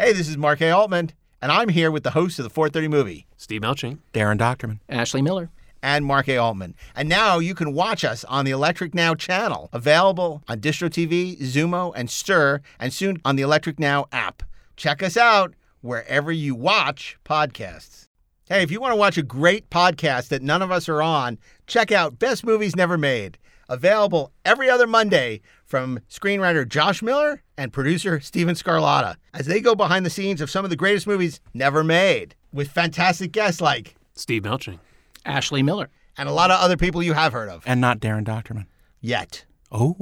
Hey, this is Mark A. Altman, and I'm here with the host of the 430 movie, Steve Melching. Daren Dochterman. Ashley Miller. and Mark A. Altman. And now you can watch us on the Electric Now channel, available on Distro TV, Xumo, and Stirr, and soon on the Electric Now app. Check us out wherever you watch podcasts. Hey, if you want to watch a great podcast that none of us are on, check out Best Movies Never Made, available every other Monday from screenwriter Josh Miller and producer Steven Scarlatta as they go behind the scenes of some of the greatest movies never made with fantastic guests like Steve Melching. Ashley Miller. and a lot of other people you have heard of And not Daren Dochterman. yet. Oh.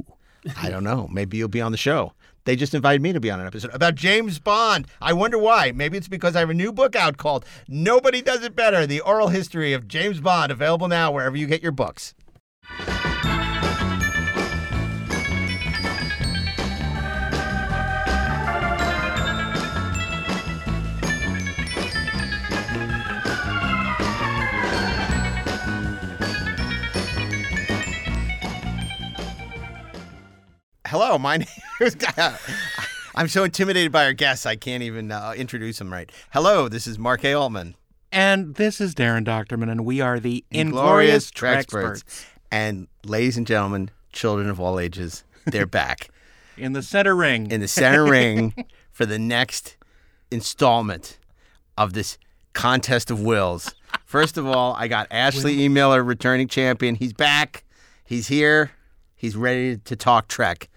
I don't know. Maybe you'll be on the show. They just invited me to be on an episode about James Bond. I wonder why. Maybe it's because I have a new book out called Nobody Does It Better The Oral History of James Bond, available now wherever you get your books. Hello, my name is. I'm so intimidated by our guests, I can't even uh, introduce them right. Hello, this is Mark A. Altman. And this is Daren Dochterman, and we are the Inglorious. Treksperts. And ladies and gentlemen, children of all ages, they're back In the center ring. in the center ring for the next installment of this contest of wills. First of all, I got Ashley E. Miller, returning champion. He's back. He's here. He's ready to talk Trek.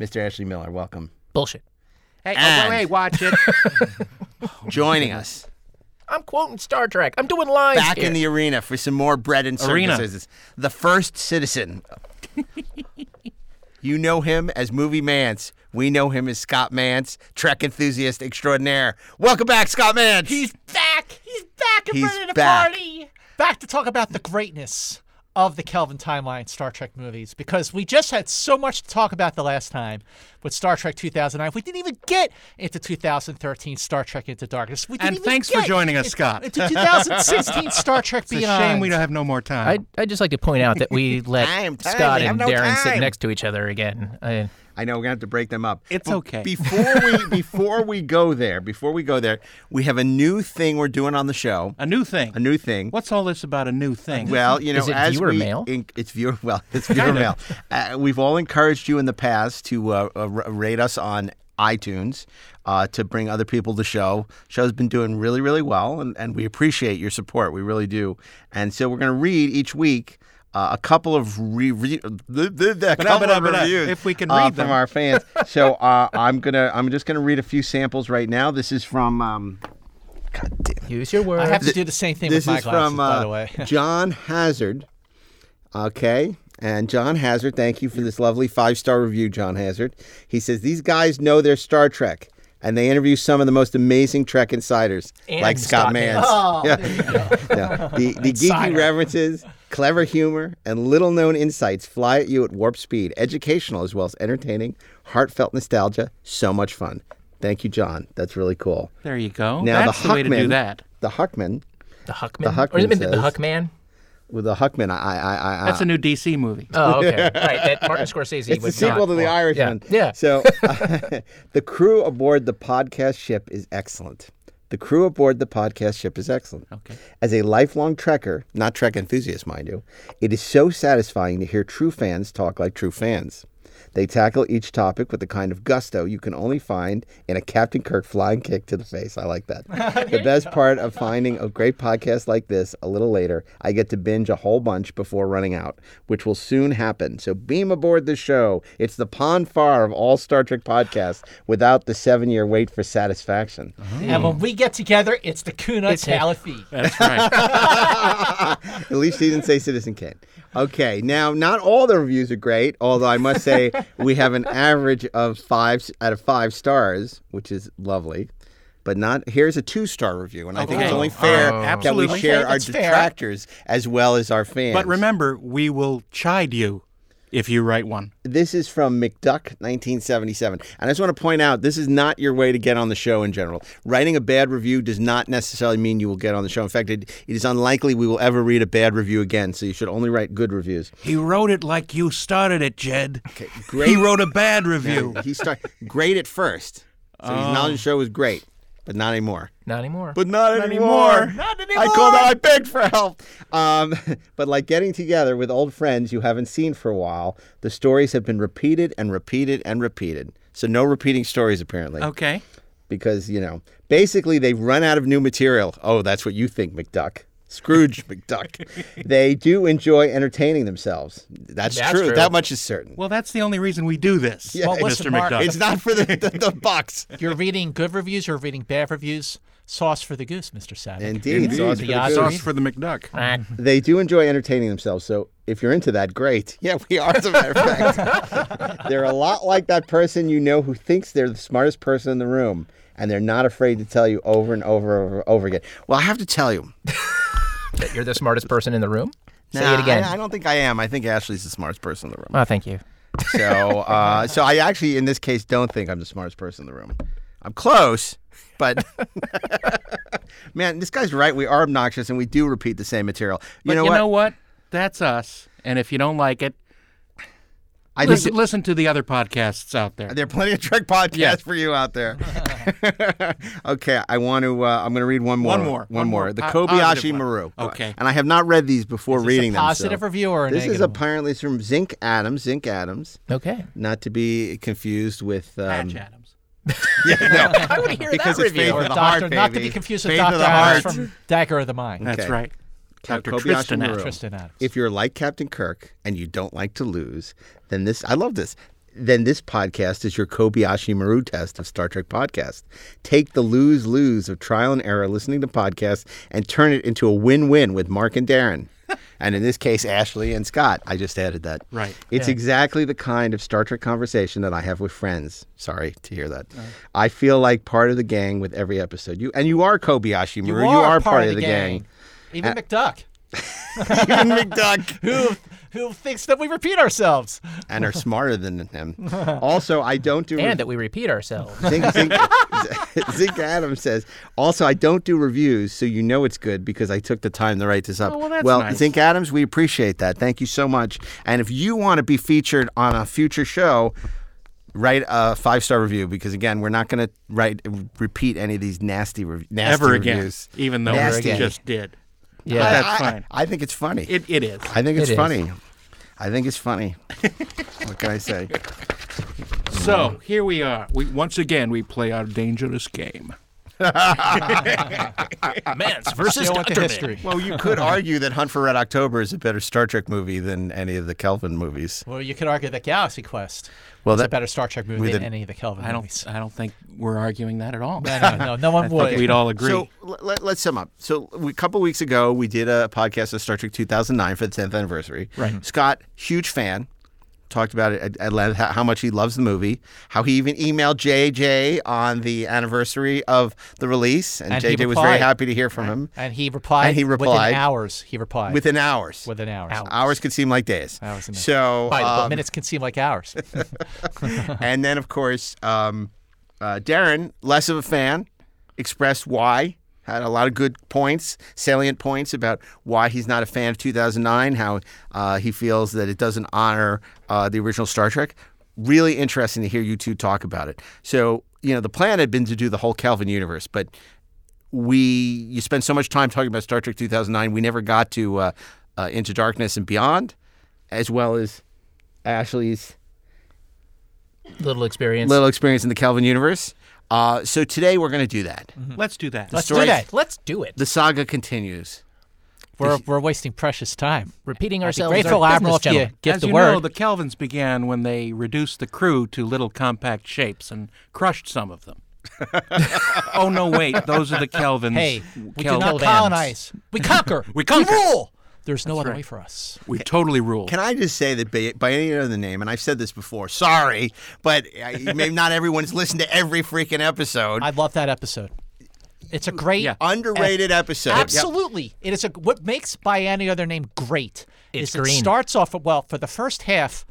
Mr. Ashley Miller, welcome. Bullshit. hey, And- oh, wait, watch it. Oh, Joining us I'm quoting Star Trek. I'm doing lines back here. in the arena for some more bread and Arena. circuses. The first citizen. you know him as Movie Mantz. We know him as Scott Mantz, Trek enthusiast extraordinaire. Welcome back, Scott Mantz. He's back. He's back and He's ready to back. party. Back to talk about the greatness of the Kelvin timeline Star Trek movies because we just had so much to talk about the last time with Star Trek 2009. We didn't even get into 2013 Star Trek Into Darkness. We didn't And even thanks for joining us, Scott. Into 2016 Star Trek It's a Beyond. shame we don't have no more time. I'd, I'd just like to point out that we let Time, time, Scott and no Daren sit next to each other again. I, I know we're gonna have to break them up. It's But okay. Before we before we go there, before we go there, we have a new thing we're doing on the show. a new thing. A new thing. What's all this about a new thing? Well, you know, Is it as viewer we mail? in- it's viewer well, it's viewer mail. Uh, we've all encouraged you in the past to uh, uh, rate us on iTunes uh, to bring other people to the show. Show's been doing really, really well, and, and we appreciate your support. We really do. And so we're going to read each week. Uh, a couple of re- re- the, the, the couple of ba-da, reviews if we can uh, read from our fans. so uh, I'm gonna I'm just gonna read a few samples right now. This is from um, God damn it. use your words. I have to do the same thing This with my is glasses, from by uh, the way. John Hazard. Okay. And John Hazard, thank you for this lovely five star review, John Hazard. He says, These guys know their Star Trek, and they interview some of the most amazing Trek insiders, And like Scott Scott Mantz. Mantz. Oh, yeah. Yeah. The, the geeky Insider. references, clever humor, and little known insights fly at you at warp speed, educational as well as entertaining, heartfelt nostalgia, so much fun. Thank you, John. That's really cool. there you go. Now, That's the the way to do Huckman- that. The Huckman, the Huckman. the Huckman or is it the Huckman? with the Huckman, I, I, I, I That's a new DC movie. Oh, okay. right. That Martin Scorsese It's the would sequel not to The want. Irishman. Yeah. yeah. So, the crew aboard the podcast ship is excellent. The crew aboard the podcast ship is excellent. Okay. As a lifelong Trekker, not Trek enthusiast, mind you, it is so satisfying to hear true fans talk like true fans. They tackle each topic with the kind of gusto you can only find in a Captain Kirk flying kick to the face. I like that. the best part of finding a great podcast like this a little later, I get to binge a whole bunch before running out, which will soon happen. So beam aboard the show. It's the Pon farr of all Star Trek podcasts without the seven year wait for satisfaction. Uh-huh. and when we get together, it's the Kuna It's a- Talafi. That's right. At least he didn't say Citizen Kane. Okay, now not all the reviews are great, although I must say we have an average of five out of five stars, which is lovely. But not here's a two star review, and I think it's only fair Oh. that we Absolutely. share Okay, our that's fair. detractors as well as our fans. but remember, we will chide you if you write one. this is from McDuck 1977. And I just want to point out this is not your way to get on the show in general. Writing a bad review does not necessarily mean you will get on the show. In fact, it, it is unlikely we will ever read a bad review again, so you should only write good reviews. He wrote it like you started it, Jed. Okay, great. He wrote a bad review. he start great at first. So his oh. knowledge show was great. But not anymore. Not anymore. But not, anymore. Not anymore. I called out. I begged for help. Um, but like getting together with old friends you haven't seen for a while, the stories have been repeated and repeated and repeated. So no repeating stories apparently, Okay. because you know basically they've run out of new material. Oh, that's what you think, McDuck. Scrooge McDuck. They do enjoy entertaining themselves. That's, That's true. true. That much is certain. Well, that's the only reason we do this, Yeah, Well, it's- listen, Mr. Mark, McDuck. it's not for the, the, the bucks. You're reading good reviews. You're reading bad reviews. Sauce for the goose, Mr. Saavik. Indeed, Indeed. sauce The for the odds goose. Sauce for the McDuck. They do enjoy entertaining themselves. So if you're into that, great. Yeah, we are, as a matter of fact. they're a lot like that person you know who thinks they're the smartest person in the room, and they're not afraid to tell you over and over and over, over again. Well, I have to tell you. that you're the smartest person in the room. Say Nah, it again. I, I don't think I am. I think Ashley's the smartest person in the room. oh, thank you. So, uh, so I actually, in this case, don't think I'm the smartest person in the room. I'm close, but man, this guy's right. We are obnoxious, and we do repeat the same material. You But know you what? know what? That's us. And if you don't like it, I think listen, listen to the other podcasts out there. There are plenty of Trek podcasts Yeah. for you out there. okay, I want to. Uh, I'm going to read one more. One more. One, One more. more. The Po- Kobayashi positive. Maru. Okay. And I have not read these before Is this reading a positive them. so- review or a This is negative? one? apparently it's from Zinc Adams. Zinc Adams, Okay. not to be confused with. Um, Patch Adams. yeah, no, I want to hear because that it's review. Faith or of the Doctor, Heart, not to be confused with Faith Doctor the Adams from Dagger of the Mind. That's Okay. right. Dr. Kobayashi Tristan Maru. Tristan Adams. If you're like Captain Kirk and you don't like to lose, then this I love this. Then this podcast is your Kobayashi Maru test of Star Trek podcast. Take the lose lose of trial and error listening to podcasts and turn it into a win win with Mark and Daren. and in this case, Ashley and Scott. I just added that. Right. It's Yeah. exactly the kind of Star Trek conversation that I have with friends. Sorry to hear that. I feel like part of the gang with every episode. You and you are Kobayashi Maru. you are, part, of the, gang. gang. Uh, even McDuck, Even McDuck. who who thinks that we repeat ourselves. and are smarter than him. Also, I don't do and that we repeat ourselves. Zink, Zink, Zink Adams says, also, I don't do reviews, so you know it's good because I took the time to write this up. Oh, well, that's nice. Zink Adams, we appreciate that. Thank you so much. And if you want to be featured on a future show, write a five star review because, again, we're not going to write repeat any of these nasty, rev- nasty Ever again. reviews. Even though Nasty. we just did. Yeah. I- That's I, fine. I think it's funny. It, it is. I think it's It is. funny. I think it's funny. what can I say? So here we are. We once again we play our dangerous game. Mantz versus Still went to Dr. history. Well, you could argue that Hunt for Red October is a better Star Trek movie than any of the Kelvin movies. Well, you could argue that Galaxy Quest Well, is a that- better Star Trek movie than the- any of the Kelvin I movies. don't. I don't think we're arguing that at all. No, no, no, no one I would. we'd all agree. So let, us sum up. So we, a couple weeks ago, we did a podcast of Star Trek 2009 for the 10th anniversary. Right. Scott, huge fan, talked about it at, length, how much he loves the movie, how he even emailed JJ on the anniversary of the release, and, And JJ was very happy to hear from him and he replied. And he replied. within hours. He replied within hours. within hours. Hours could seem like days. Hours. So, um, minutes can seem like hours. and then, of course, um, uh, Daren, less of a fan, expressed why. Had a lot of good points, salient points about why he's not a fan of 2009, how uh, he feels that it doesn't honor uh, the original Star Trek. Really interesting to hear you two talk about it. So, you know, the plan had been to do the whole Kelvin universe, but we you spent so much time talking about Star Trek 2009, we never got to uh, uh, Into Darkness and Beyond, as well as Ashley's Little experience. little experience in the Kelvin universe. Uh, so today we're going to do that. Let's do that. Let's story- do that. Let's do it. The saga continues. We're, we're wasting precious time. Repeating ourselves. grateful, our Admiral, business if you gentlemen. get As the you word. know, the Kelvins began when they reduced the crew to little compact shapes and crushed some of them. oh no! Wait, those are the Kelvans. hey, we do Kel- not colonize. We conquer. We conquer. rule. There's no other right. way for us. we totally rule. Can I just say that by, by any other name, and I've said this before, sorry, but uh, maybe not everyone's listened to every freaking episode. I love that episode. It's a great, Yeah. Underrated episode. Yep. Absolutely, it is a what makes by any other name great. It's is it starts off well for the first half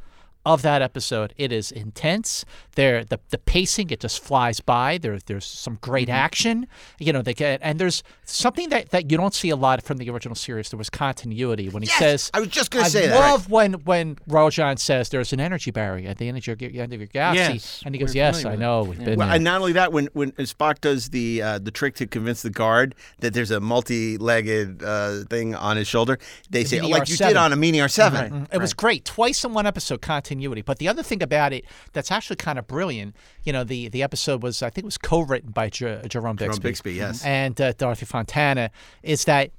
of that episode. It is intense. There, the the pacing it just flies by. There, there's some great Mm-hmm. action. You know, they get and there's something that, that you don't see a lot from the original series. There was continuity when he Yes, says. I was just gonna I say that. I love when when Rojan says there's an energy barrier at the end of your, end of your galaxy, Yes, and he goes, we're "Yes, I know. We've Yeah. been Well, there." and not only that, when when Spock does the uh, the trick to convince the guard that there's a multi-legged uh, thing on his shoulder, they say, Mini like you did on a Mini R7. It was great. Twice in one episode, continuity. But the other thing about it that's actually kind of brilliant, you know, the, the episode was, I think it was co written by Jer- Jerome Bixby. Jerome Bixby, yes. And uh, Dorothy Fontana, is that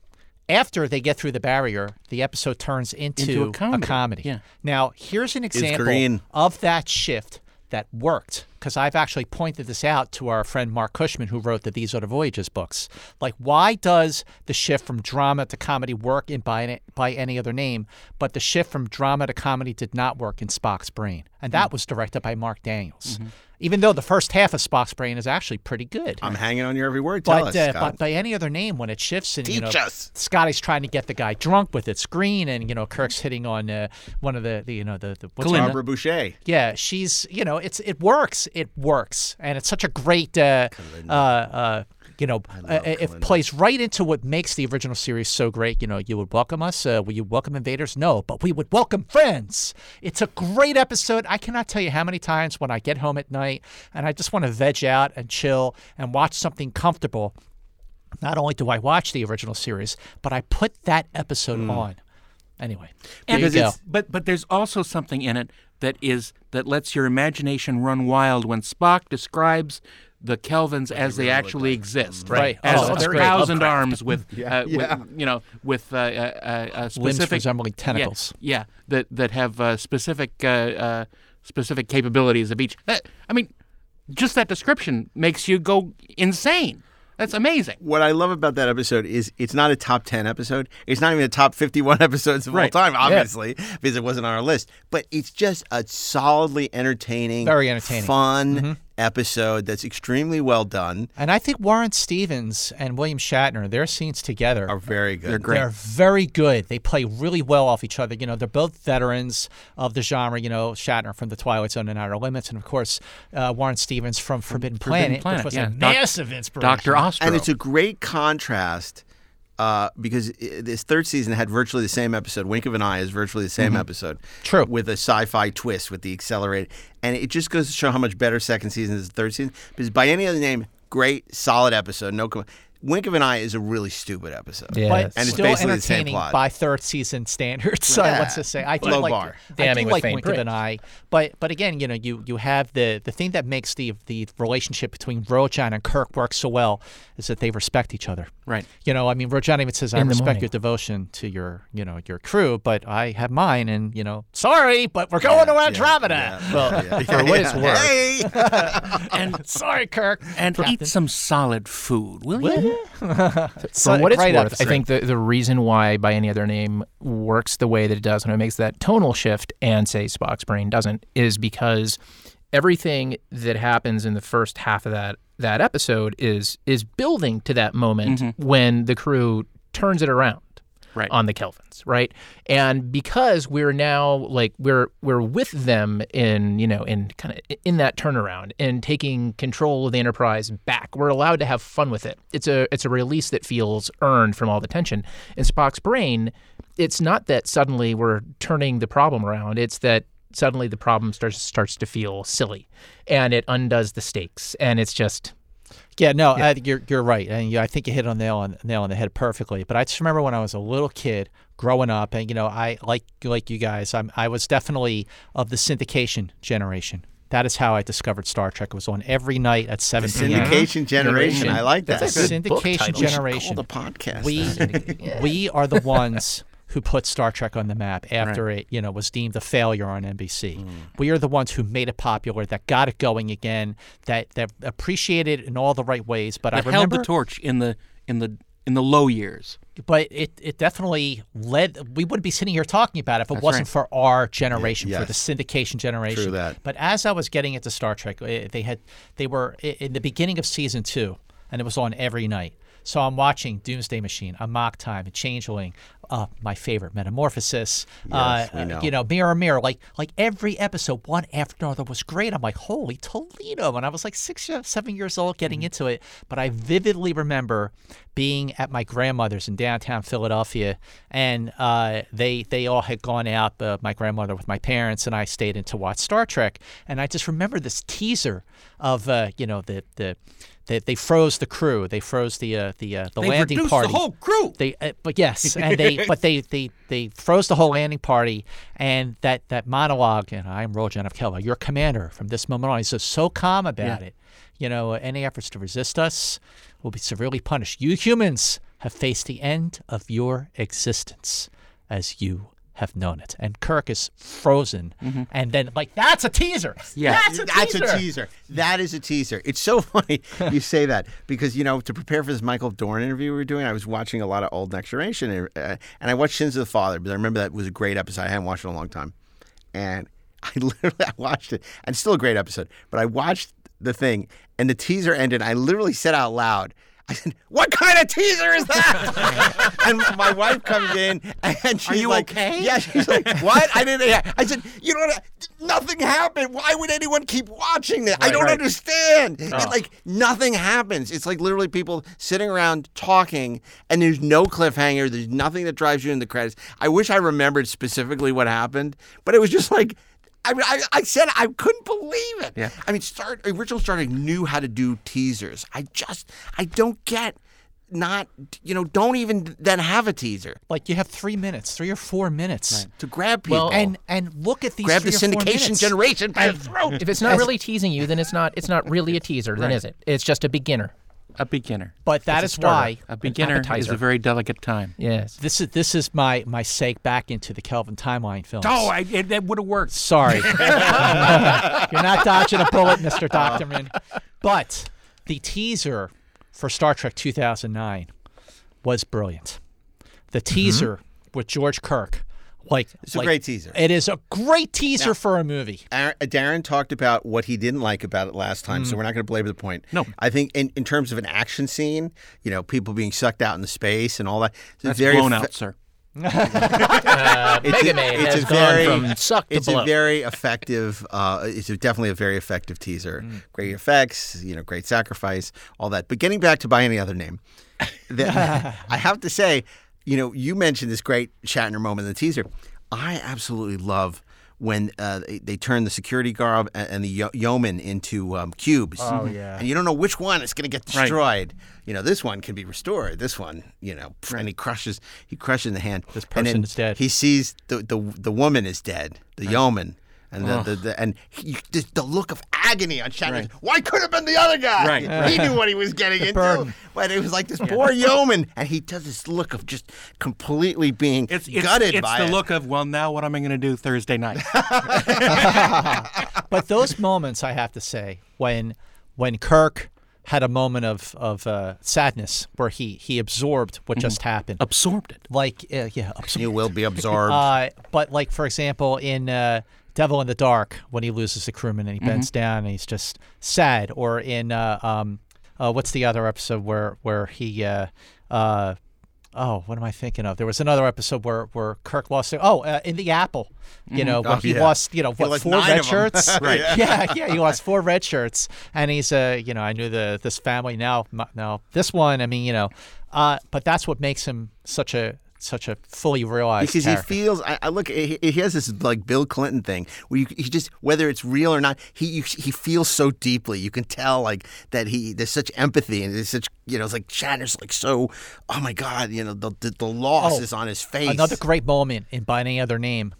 after they get through the barrier, the episode turns into, Into a comedy. Yeah. Now, here's an example of that shift that worked because I've actually pointed this out to our friend Marc Cushman, who wrote the These Are the Voyages books. Like, why does the shift from drama to comedy work in by by any other name, but the shift from drama to comedy did not work in Spock's Brain? And that hmm. was directed by Marc Daniels. Mm-hmm. Even though the first half of Spock's Brain is actually pretty good. I'm hanging on your every word. Tell But, us, uh, Scott. but by any other name, when it shifts and you know, us. Scotty's trying to get the guy drunk with its green, and you know Kirk's hitting on uh, one of the, the you know the, the what's. Barbara Bouchet. yeah, she's you know it's it works, it works, and it's such a great uh, uh, uh, you know uh, it Kelinda. plays right into what makes the original series so great. You know, you would welcome us, uh, will you welcome invaders? No, but we would welcome friends. It's a great episode. I cannot tell you how many times when I get home at night and I just want to veg out and chill and watch something comfortable. Not only do I watch the original series, but I put that episode on. Anyway, there you go. But but there's also something in it that is that lets your imagination run wild when Spock describes the Kelvans as they actually exist, Right. As Oh, that's a great. thousand arms with, uh, Yeah. with you know, with uh, uh, uh, Limbs specific resembling tentacles. Yeah, that that have uh, specific uh, uh, specific capabilities of each. That, I mean, just that description makes you go insane. That's amazing. What I love about that episode is it's not a top 10 episode. It's not even a top 51 episodes of Right. all time, obviously, because it wasn't on our list. But it's just a solidly entertaining, Very entertaining. fun episode that's extremely well done. And I think Warren Stevens and William Shatner, their scenes together Are very good. They're great. They're very good. They play really well off each other. You know, they're both veterans of the genre. You know, Shatner from The Twilight Zone and Outer Limits, and of course, uh, Warren Stevens from Forbidden, Forbidden Planet, Planet, which was yeah. a Doc- massive inspiration. Doctor Ostrow. And it's a great contrast uh, because this third season had virtually the same episode. Wink of an Eye is virtually the same episode. True. With a sci-fi twist with the accelerated, and it just goes to show how much better second season is the third season. Because by any other name, great, solid episode. No. Com- Wink of an Eye is a really stupid episode. Yeah. But And it's still basically the same entertaining plot. by third season standards. So Yeah. let's just say I do Low like bar. I Damning do like faint Wink of an. Eye, but but again, you know, you you have the the thing that makes the the relationship between Rojan and Kirk work so well is that they respect each other. right. You know, I mean, Rojan even says, "I In respect your devotion to your, you know, your crew, but I have mine." And you know, sorry, but we're going to Andromeda. Yeah, Well, yeah, for what it's worth. Hey! And sorry, Kirk. and eat some solid food, will you? For what it's great worth. I think the, the reason why By Any Other Name works the way that it does when it makes that tonal shift and, say, Spock's Brain doesn't is because everything that happens in the first half of that that episode is is building to that moment when the crew turns it around Right. on the Kelvans, right? And because we're now like we're we're with them in you know in kind of in that turnaround and taking control of the Enterprise back, we're allowed to have fun with it. It's a it's a release that feels earned from all the tension. In Spock's brain, it's not that suddenly we're turning the problem around. It's that suddenly the problem starts starts to feel silly, and it undoes the stakes, and it's just Yeah, no, I think you're you're right, and you, I think you hit on nail on nail on the head perfectly. But I just remember when I was a little kid growing up, and you know, I like like you guys, I'm I was definitely of the syndication generation. That is how I discovered Star Trek. It was on every night at 7 p.m. Syndication generation. I like that. That's a good book Syndication title. We should generation. Call the podcast. we we are the ones who put Star Trek on the map after it, you know, was deemed a failure on NBC. We are the ones who made it popular, that got it going again, that that appreciated it in all the right ways. But I That held remember, the torch in the in the in the low years. but it it definitely led. We wouldn't be sitting here talking about it if it That's wasn't for our generation, Yeah, for the syndication generation. True that. But as I was getting into Star Trek, eh, they had they were in the beginning of season two, and it was on every night. So I'm watching Doomsday Machine, Amok Time, and Changeling, uh, my favorite Metamorphosis. Yes, uh, we know. You know, Mirror Mirror. Like like every episode, one after another was great. I'm like, holy Toledo! And I was like six, uh, seven years old getting into it. But I vividly remember being at my grandmother's in downtown Philadelphia, and uh, they they all had gone out. Uh, my grandmother with my parents, and I stayed in to watch Star Trek. And I just remember this teaser of uh, you know the the. They, they froze the crew. They froze the uh, the uh, the They landing party. the whole crew. They, uh, but yes, and they, but they, they, they froze the whole landing party, and that, that monologue. And I'm Rojan of Kelva, your commander. From this moment on, he's just so calm about it. You know, any efforts to resist us will be severely punished. You humans have faced the end of your existence as you have known it. And Kirk is frozen, and then like that's a teaser. Yeah. that's a That's teaser. a teaser. That is a teaser. It's so funny you say that because you know to prepare for this Michael Dorn interview we were doing, I was watching a lot of old Next Generation, and, uh, and I watched Sins of the Father. But I remember that was a great episode. I hadn't watched it in a long time, and I literally I watched it, and it's still a great episode. But I watched the thing, and the teaser ended. I literally said out loud. I said, "What kind of teaser is that?" and my wife comes in, and she's you like, okay? "Yeah." She's like, "What?" I didn't. yeah." I said, "You know what? Nothing happened. Why would anyone keep watching this? I don't right. understand. Oh. It, like nothing happens. It's like literally people sitting around talking, and there's no cliffhanger. There's nothing that drives you in the credits. I wish I remembered specifically what happened, but it was just like. I mean, I, I said I couldn't believe it. Yeah. I mean, start original Star Trek knew how to do teasers. I just I don't get not you know don't even then have a teaser Like you have three minutes, three or four minutes, to grab people Well, and and look at these. grab the three or four syndication minutes. generation by the throat. If it's not really teasing you, then it's not it's not really a teaser, then is it? It's just a beginner. A beginner. But that It's is a starter. why A beginner is a very delicate time. Yes. this is this is my my seg back into the Kelvin timeline films. Oh, I, it, that would have worked. sorry, you're not dodging a bullet, Mister Dochterman. But the teaser for Star Trek 2009 was brilliant. The mm-hmm. teaser with George Kirk, like It's a great teaser. It is a great teaser for a movie. Aaron, Daren talked about what he didn't like about it last time, so we're not going to belabor the point. No. I think in, in terms of an action scene, you know, people being sucked out into space and all that, it's That's very blown effe- out, sir. Uh, It's Mega a- Man it's has a very- from suck to It's blow. a very effective. Uh, it's a, definitely a very effective teaser. Great effects, you know, great sacrifice, all that. But getting back to by any other name, that, I have to say, you know, you mentioned this great Shatner moment in the teaser. I absolutely love when uh, they, they turn the security guard and, and the yo- yeoman into um, cubes. Oh yeah. and you don't know which one is going to get destroyed. You know, this one can be restored. This one, you know, and he crushes. He crushes the hand. This person is dead. He sees the the the woman is dead. The yeoman. And the, the, the and he, the, the look of agony on Shatner. Why could have been the other guy? Right, He knew what he was getting into. burden. But it was like this poor yeoman, and he does this look of just completely being It's, it's, gutted it's by it. It's the look of, well, now what am I going to do Thursday night? but those moments, I have to say, when when Kirk had a moment of of uh, sadness where he he absorbed what just happened, Absorbed it. like uh, yeah, absorbed. You will be absorbed. Uh, but like for example, in uh, Devil in the Dark, when he loses the crewman and he bends down and he's just sad, or in uh, um, uh, what's the other episode where where he uh, uh, oh what am I thinking of? There was another episode where where Kirk lost. Oh, uh, in the Apple, you know when Oh, he yeah. lost you know what lost four red shirts. Right. Yeah, yeah, he lost four red shirts, and he's uh you know I knew the this family now now this one I mean you know, uh but that's what makes him such a such a fully realized because character. he feels. I, I look. He, he has this like Bill Clinton thing where you, he just whether it's real or not, he you, he feels so deeply. You can tell like that he there's such empathy and there's such you know it's like Shatner's like so. Oh my God, you know the the, the loss Oh, is on his face. Another great moment in By Any Other Name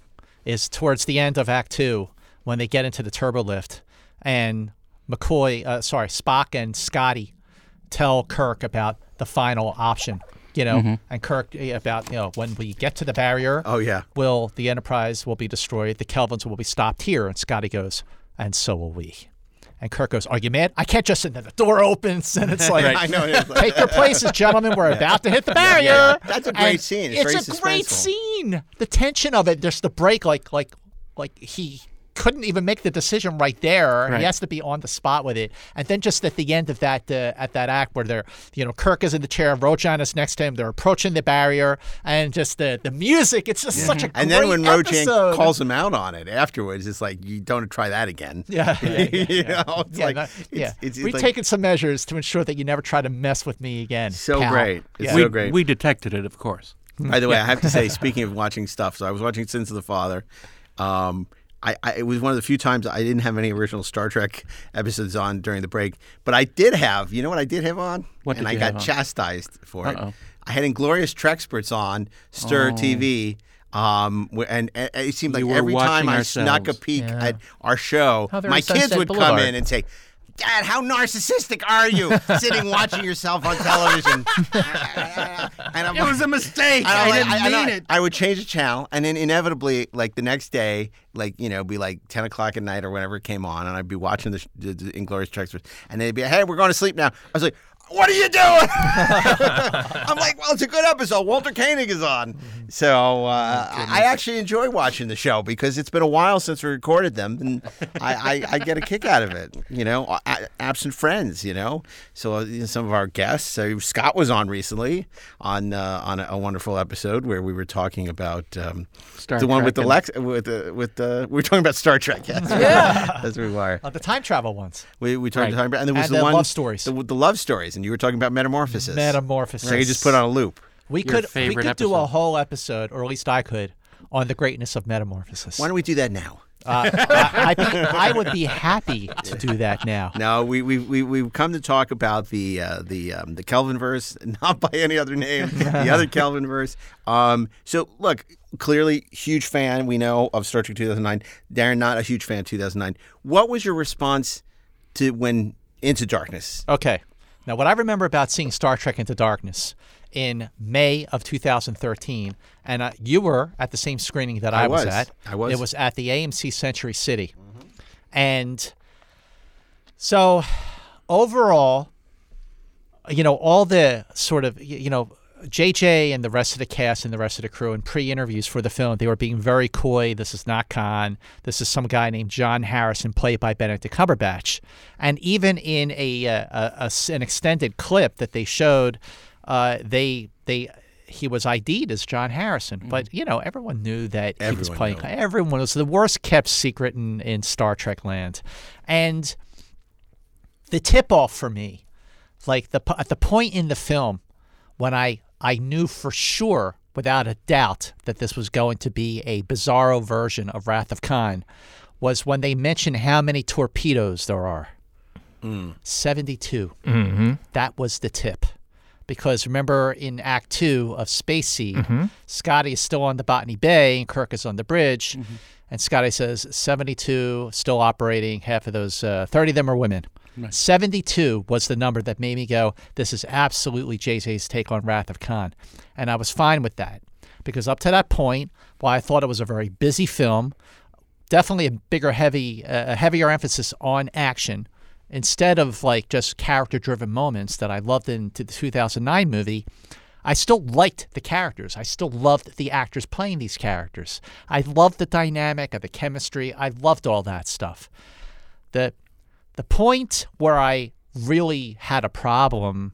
is towards the end of Act Two when they get into the turbo lift and McCoy, uh, sorry, Spock and Scotty tell Kirk about the final option. You know, and Kirk eh, about you know when we get to the barrier. Oh yeah. will the Enterprise will be destroyed? The Kelvans will be stopped here. And Scotty goes, and so will we. And Kirk goes, Are you mad? I can't just. And then the door opens, and it's like, I know. It's like, Take your places, gentlemen. We're about to hit the barrier. yeah. That's a great And scene. It's It's, very a great scene. The tension of it, just the break, like like like he couldn't even make the decision right there. Right. He has to be on the spot with it. And then just at the end of that uh, at that act where they're you know Kirk is in the chair, Rojan is next to him, they're approaching the barrier, and just the the music. It's just such a And then when Rojan episode. calls him out on it afterwards, it's like you don't try that again. Yeah, yeah, yeah, you know, it's yeah, like that- it's, yeah. it's, it's We've like taken some measures to ensure that you never try to mess with me again. so pal. great. It's Yeah. so we, great. we detected it, of course. By the way, I have to say, speaking of watching stuff, so I was watching Sins of the Father. Um, I, I, it was one of the few times I didn't have any original Star Trek episodes on during the break, but I did have. You know what I did have on? What and did I you got have on? chastised for Uh-oh. it. I had Inglorious Treksperts on Stirr Oh. TV. Um, and, and it seemed like every time watching I snuck a peek Yeah. at our show, my kids Sunset would come in and say, Dad, how narcissistic are you sitting watching yourself on television? and I'm It was a mistake. I, like- didn't and mean I, it. I would change the channel, and then inevitably, like the next day, like you know, be like ten o'clock at night or whenever it came on, and I'd be watching the, the, the Inglorious Treksperts, and they'd be, like "Hey, we're going to sleep now." I was like. What are you doing? I'm like, well, it's a good episode. Walter Koenig is on, so uh, I actually enjoy watching the show because it's been a while since we recorded them, and I, I, I get a kick out of it. You know, absent friends. You know, so uh, you know, some of our guests. So Scott was on recently on uh, on a, a wonderful episode where we were talking about um, Star the one Trek with the Lex with the with the we were talking about Star Trek. Yes. Yeah, that's where we were. Uh, the time travel ones. We we talked Right. talking about and there was And the the one love stories. the, the love stories, and you were talking about metamorphosis. Metamorphosis. So you just put on a loop. We Your could we favorite could do a whole episode, or at least I could, on the greatness of metamorphosis. Why don't we do that now? Uh, I, I'd be, I would be happy to do that now. No, we we we we've come to talk about the uh, the um, the Kelvin verse, not by any other name, the other Kelvin verse. Um, so look, clearly huge fan we know of Star Trek 2009. Daren, not a huge fan of 2009. What was your response to when Into Darkness? Okay. Now, what I remember about seeing Star Trek Into Darkness in May of 2013, and uh, you were at the same screening that I, I was. at. I was. It was at the AMC Century City. And so, overall, you know, all the sort of, you know, JJ and the rest of the cast and the rest of the crew in pre-interviews for the film, they were being very coy. This is not Khan. This is some guy named John Harrison, played by Benedict Cumberbatch. And even in a, uh, a- a an extended clip that they showed, uh, they they he was ID'd as John Harrison, but you know everyone knew that he was playing. knew. Everyone was the worst kept secret in in Star Trek land, and the tip off for me, like the at the point in the film when I I knew for sure without a doubt that this was going to be a bizarro version of Wrath of Khan was when they mentioned how many torpedoes there are. 72. Mm-hmm. That was the tip. Because remember in Act Two of Space Seed, Scotty is still on the Botany Bay and Kirk is on the bridge. And Scotty says 72 still operating. Half of those, uh, 30 of them are women. 72 was the number that made me go, this is absolutely JJ's take on Wrath of Khan. And I was fine with that. Because up to that point, while I thought it was a very busy film, definitely a bigger, heavy, a heavier emphasis on action instead of like just character-driven moments that I loved in the 2009 movie. I still liked the characters. I still loved the actors playing these characters. I loved the dynamic of the chemistry. I loved all that stuff. The the point where I really had a problem,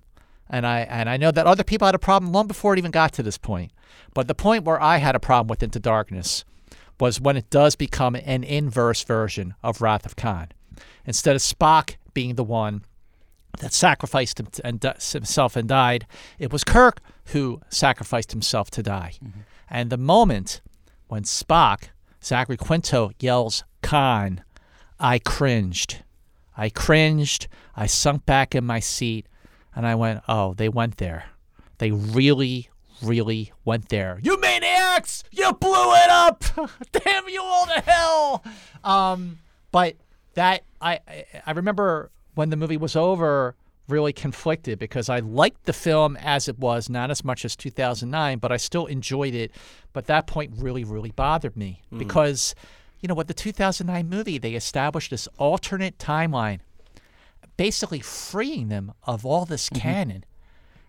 and I and I know that other people had a problem long before it even got to this point, but the point where I had a problem with Into Darkness was when it does become an inverse version of Wrath of Khan. Instead of Spock being the one that sacrificed him and himself and died, it was Kirk who sacrificed himself to die. Mm-hmm. And the moment when Spock, Zachary Quinto, yells Khan, I cringed. I cringed. I sunk back in my seat, and I went, "Oh, they went there. They really, really went there. You maniacs! You blew it up! Damn you all to hell!" Um, but that I I- I remember when the movie was over, really conflicted because I liked the film as it was, not as much as 2009, but I still enjoyed it. But that point really, really bothered me because, you know, with the 2009 movie, they established this alternate timeline, basically freeing them of all this mm-hmm. canon.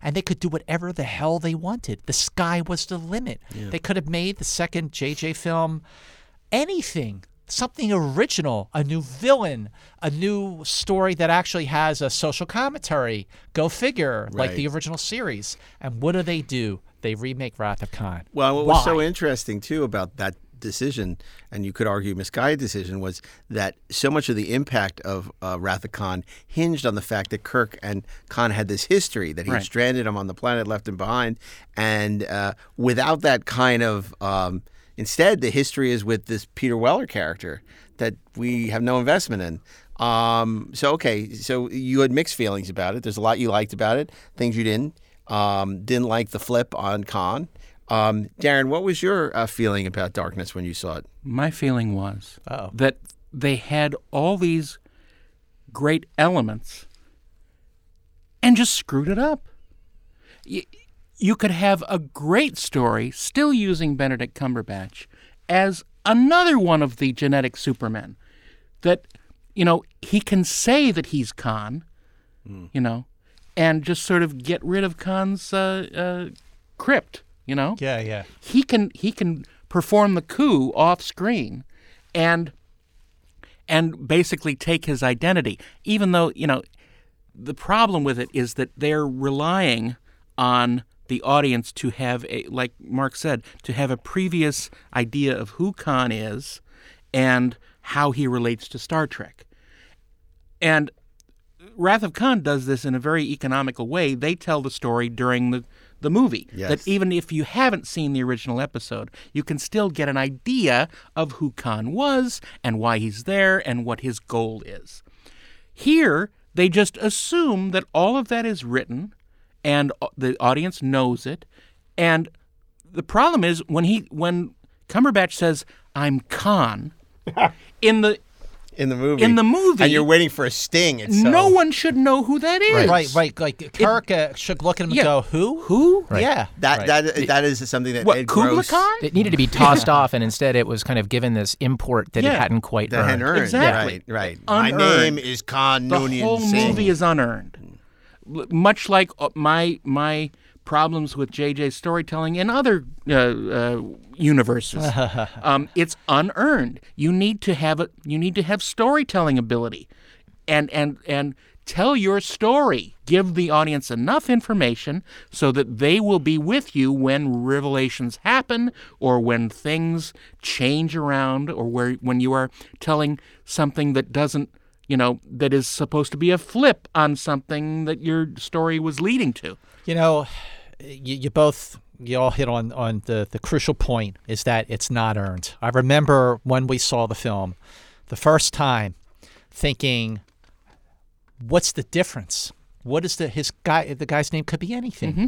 And they could do whatever the hell they wanted. The sky was the limit. They could have made the second JJ film anything something original, a new villain, a new story that actually has a social commentary. Go figure, like the original series. And what do they do? They remake Wrath of Khan. Well, what was so interesting too about that decision, and you could argue misguided decision, was that so much of the impact of uh, Wrath of Khan hinged on the fact that Kirk and Khan had this history that he Right. stranded him on the planet, left him behind, and uh, without that kind of, um, instead the history is with this Peter Weller character that we have no investment in. Um, so okay, so you had mixed feelings about it. There's a lot you liked about it, things you didn't. Um, didn't like the flip on Khan. Um, Daren, what was your uh, feeling about Darkness when you saw it? My feeling was Uh-oh. that they had all these great elements and just screwed it up. You, you could have a great story still using Benedict Cumberbatch as another one of the genetic supermen. That, you know, he can say that he's Khan, you know, and just sort of get rid of Khan's uh, uh, crypt, you know? Yeah, yeah. he can he can perform the coup off screen and and basically take his identity even though you know the problem with it is that they're relying on the audience to have a like Mark said to have a previous idea of who Khan is and how he relates to Star Trek and Wrath of Khan does this in a very economical way. They tell the story during the, the movie. Yes. That even if you haven't seen the original episode, you can still get an idea of who Khan was and why he's there and what his goal is. Here, they just assume that all of that is written and the audience knows it. And the problem is when he when Cumberbatch says, I'm Khan, in the In the movie. In the movie- And you're waiting for a sting. It's so, no one should know who that is. Right, right. Like Kirk uh, should look at him Yeah. and go, "Who? Who? Yeah, That, right. that, that is something that What, Ed Kubla Gross Khan? It needed to be tossed off, and instead it was kind of given this import that Yeah. it hadn't quite that had earned. earned. Exactly. Right, right. My name is Khan The Noonien whole Singh. movie is unearned. L- Much like uh, my my problems with JJ's storytelling in other uh, uh, universes, um, it's unearned. You need to have a you need to have storytelling ability, and and and tell your story. Give the audience enough information so that they will be with you when revelations happen or when things change around or where when you are telling something that doesn't you know, that is supposed to be a flip on something that your story was leading to. You know, you, you both you all hit on on the the crucial point is that it's not earned. I remember when we saw the film the first time, thinking, "What's the difference? What is the his guy? The guy's name could be anything." Mm-hmm.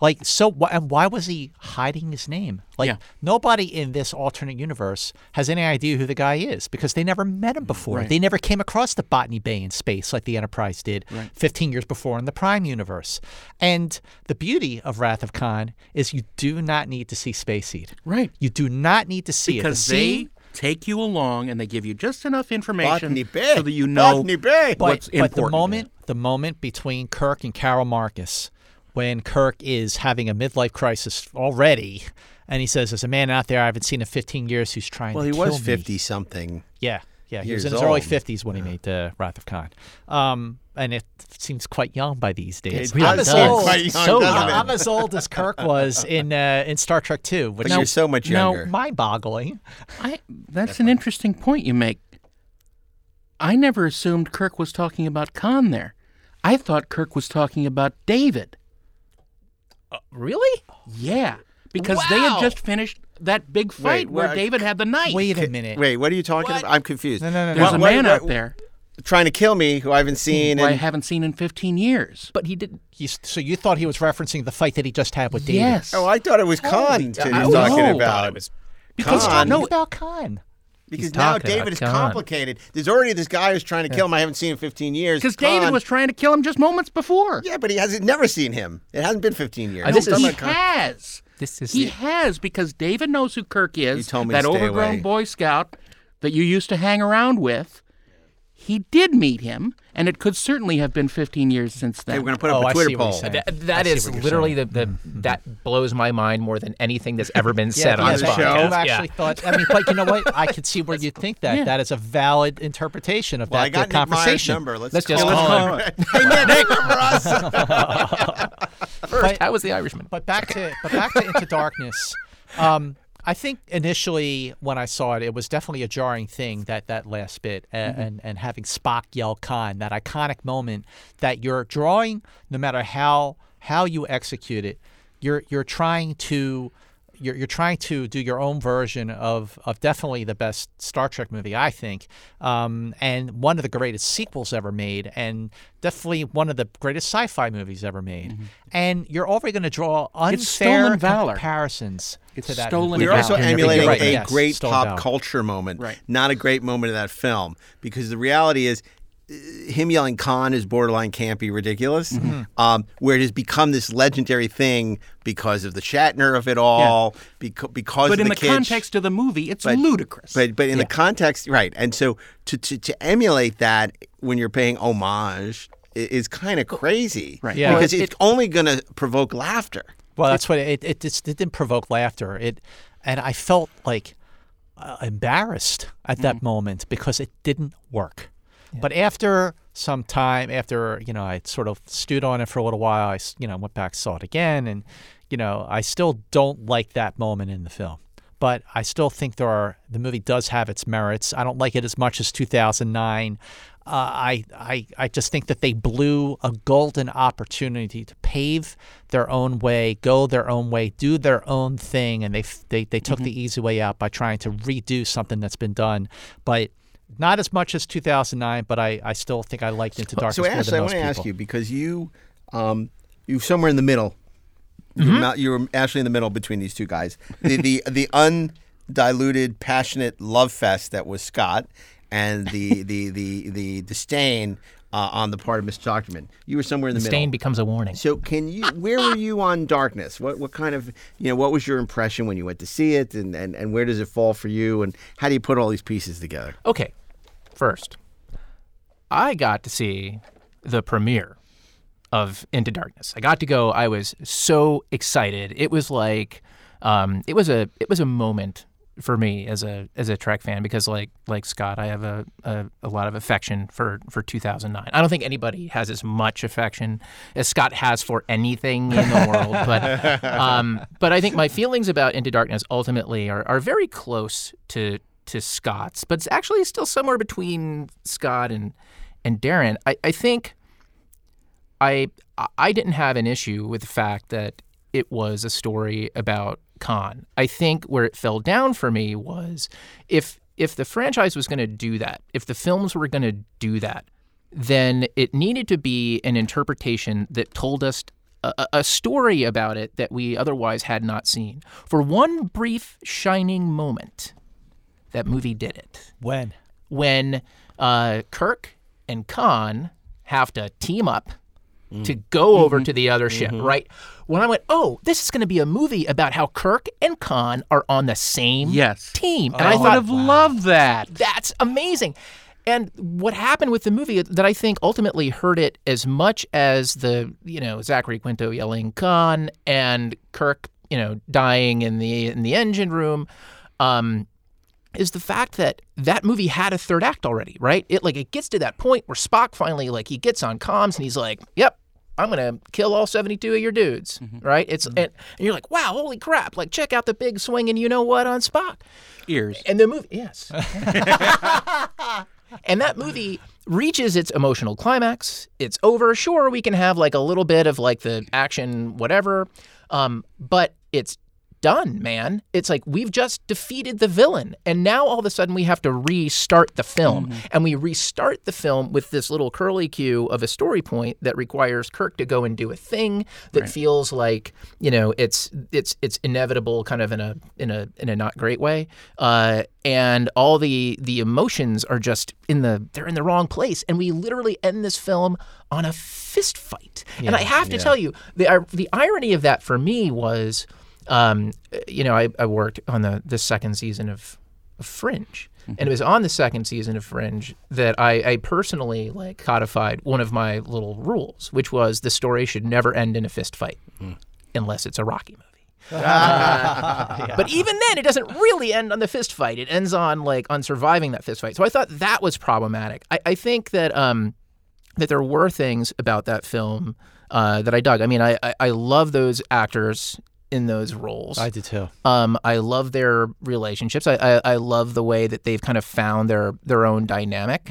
Like so, wh- and why was he hiding his name? Like Yeah. nobody in this alternate universe has any idea who the guy is because they never met him mm, before. Right. They never came across the Botany Bay in space like the Enterprise did 15 years before in the Prime universe. And the beauty of Wrath of Khan is you do not need to see Space Seed. Right. You do not need to see Because it. The they scene- take you along and they give you just enough information Botany Bay. so that you know Botany Bay. but, what's but important. the moment the moment between Kirk and Carol Marcus, when Kirk is having a midlife crisis already, and he says, "There's a man out there I haven't seen in 15 years who's trying Well, to he kill was me." 50 something. Yeah, yeah, he was in years his early 50s when he made the Wrath of Khan, um, and it seems quite young by these days. It I'm as old. quite young, so doesn't I'm as old as Kirk was in uh, in Star Trek 2, which But you're so much now, younger. mind-boggling. I, that's an interesting point you make. I never assumed Kirk was talking about Khan there. I thought Kirk was talking about David. Uh, really? Yeah, because they had just finished that big fight Wait, where what? David had the knife. Wait a minute. Wait, what are you talking What? about? I'm confused. No, no, no, There's no. a man what- out there Trying to kill me who I haven't seen. who I haven't seen in 15 years. But he didn't. You, so you thought he was referencing the fight that he just had with David? Yes. oh, I thought it was Khan that he I was talking know. about. because He's Khan. talking about Khan. Because He's now David is Khan. complicated. There's already this guy who's trying to kill him. I haven't seen in 15 years. Because David was trying to kill him just moments before. Yeah, but he hasn't never seen him. It hasn't been 15 years. Uh, this I'm is- he Khan. has. This is He has because David knows who Kirk is. You told me that to stay overgrown away. Boy Scout that you used to hang around with. He did meet him, and it could certainly have been 15 years since then. Hey, we're going to put up Oh, a I Twitter see poll. saying. That, I see what you're literally saying. the, the that blows my mind more than anything that's ever been said on yeah, this that- show. You podcast. actually thought. I mean, but you know what? I could see where you think that. Yeah. That is a valid interpretation of Well, I that got the conversation. number. Let's, Let's just call call him. hey, Nick, Nick, remember us? First, how was the Irishman? But back to but back to Into Darkness. Um, I think initially when I saw it, it was definitely a jarring thing that that last bit a- mm-hmm. and and having Spock yell Khan, that iconic moment that you're drawing, no matter how how you execute it, you're you're trying to. You're, you're trying to do your own version of, of definitely the best Star Trek movie, I think, um, and one of the greatest sequels ever made, and definitely one of the greatest sci-fi movies ever made. And you're already going to draw unfair It's stolen valor. comparisons It's to that. stolen. We're also emulating right, a yes, great pop valor. culture moment, Right. not a great moment of that film. Because the reality is, him yelling "Khan" is borderline campy, ridiculous. Mm-hmm. Um, where it has become this legendary thing because of the Shatner of it all, beca- because but of in the, the context of the movie, it's But- ludicrous. But but in the context, right? And so to to, to emulate that when you're paying homage i- is kind of crazy, Right. Yeah. Because Well, it's only going to provoke laughter. Well, that's what it it, just, it didn't provoke laughter. It and I felt like uh, embarrassed at that moment because it didn't work. But after some time, after you know, I sort of stewed on it for a little while. I you know went back, saw it again, and you know, I still don't like that moment in the film. But I still think there are the movie does have its merits. I don't like it as much as 2009. Uh, I, I I just think that they blew a golden opportunity to pave their own way, go their own way, do their own thing, and they they, they took the easy way out by trying to redo something that's been done. But not as much as 2009, but I, I still think I liked Into Darkness So more Ashley, than I most want to people. ask you because you, um, you somewhere in the middle. You, Mm-hmm. were, not- you were actually in the middle between these two guys. The the the undiluted, passionate love fest that was Scott, and the the the the disdain uh, on the part of Mr. Dochterman. You were somewhere in the Stain middle. becomes a warning. So can you? Where were you on Darkness? What what kind of you know? What was your impression when you went to see it, and and, and where does it fall for you, and how do you put all these pieces together? Okay, first, I got to see the premiere of Into Darkness. I got to go. I was so excited. It was like, um, it was a it was a moment for me as a as a Trek fan because like like Scott, I have a, a, a lot of affection for for 2009. I don't think anybody has as much affection as Scott has for anything in the world, but um, but I think my feelings about Into Darkness ultimately are, are very close to to Scott's, but it's actually still somewhere between Scott and and Daren. I, I think I I didn't have an issue with the fact that it was a story about Khan. I think where it fell down for me was if if the franchise was going to do that, if the films were going to do that, then it needed to be an interpretation that told us a, a- a story about it that we otherwise had not seen. For one brief shining moment, that movie did it When? when uh, Kirk and Khan have to team up to go over to the other ship, right? When I went, oh, this is going to be a movie about how Kirk and Khan are on the same Yes. team. And I I would thought, have loved that. that's amazing. And what happened with the movie that I think ultimately hurt it as much as the, you know, Zachary Quinto yelling Khan and Kirk, you know, dying in the in the engine room, um, is the fact that that movie had a third act already, right? It like it gets to that point where Spock finally like he gets on comms and he's like, "Yep, I'm gonna kill all 72 of your dudes," right? It's and, and you're like, "Wow, holy crap! Like check out the big swing and you know what on Spock." Ears. And the movie, yes. and that movie reaches its emotional climax. It's over. Sure, we can have like a little bit of like the action, whatever, um, but it's done, man. It's like we've just defeated the villain, and now all of a sudden we have to restart the film, and we restart the film with this little curly cue of a story point that requires Kirk to go and do a thing that feels like you know it's it's it's inevitable, kind of in a in a in a not great way, uh, and all the the emotions are just in the they're in the wrong place, and we literally end this film on a fist fight. and I have to tell you, the the irony of that for me was um, you know, I, I worked on the the second season of, of Fringe, and it was on the second season of Fringe that I, I personally like codified one of my little rules, which was the story should never end in a fist fight, unless it's a Rocky movie. But even then, it doesn't really end on the fist fight. It ends on like on surviving that fist fight. So I thought that was problematic. I, I think that um, that there were things about that film uh, that I dug. I mean, I, I I love those actors in those roles. I did too. Um, I love their relationships. I, I, I love the way that they've kind of found their their own dynamic.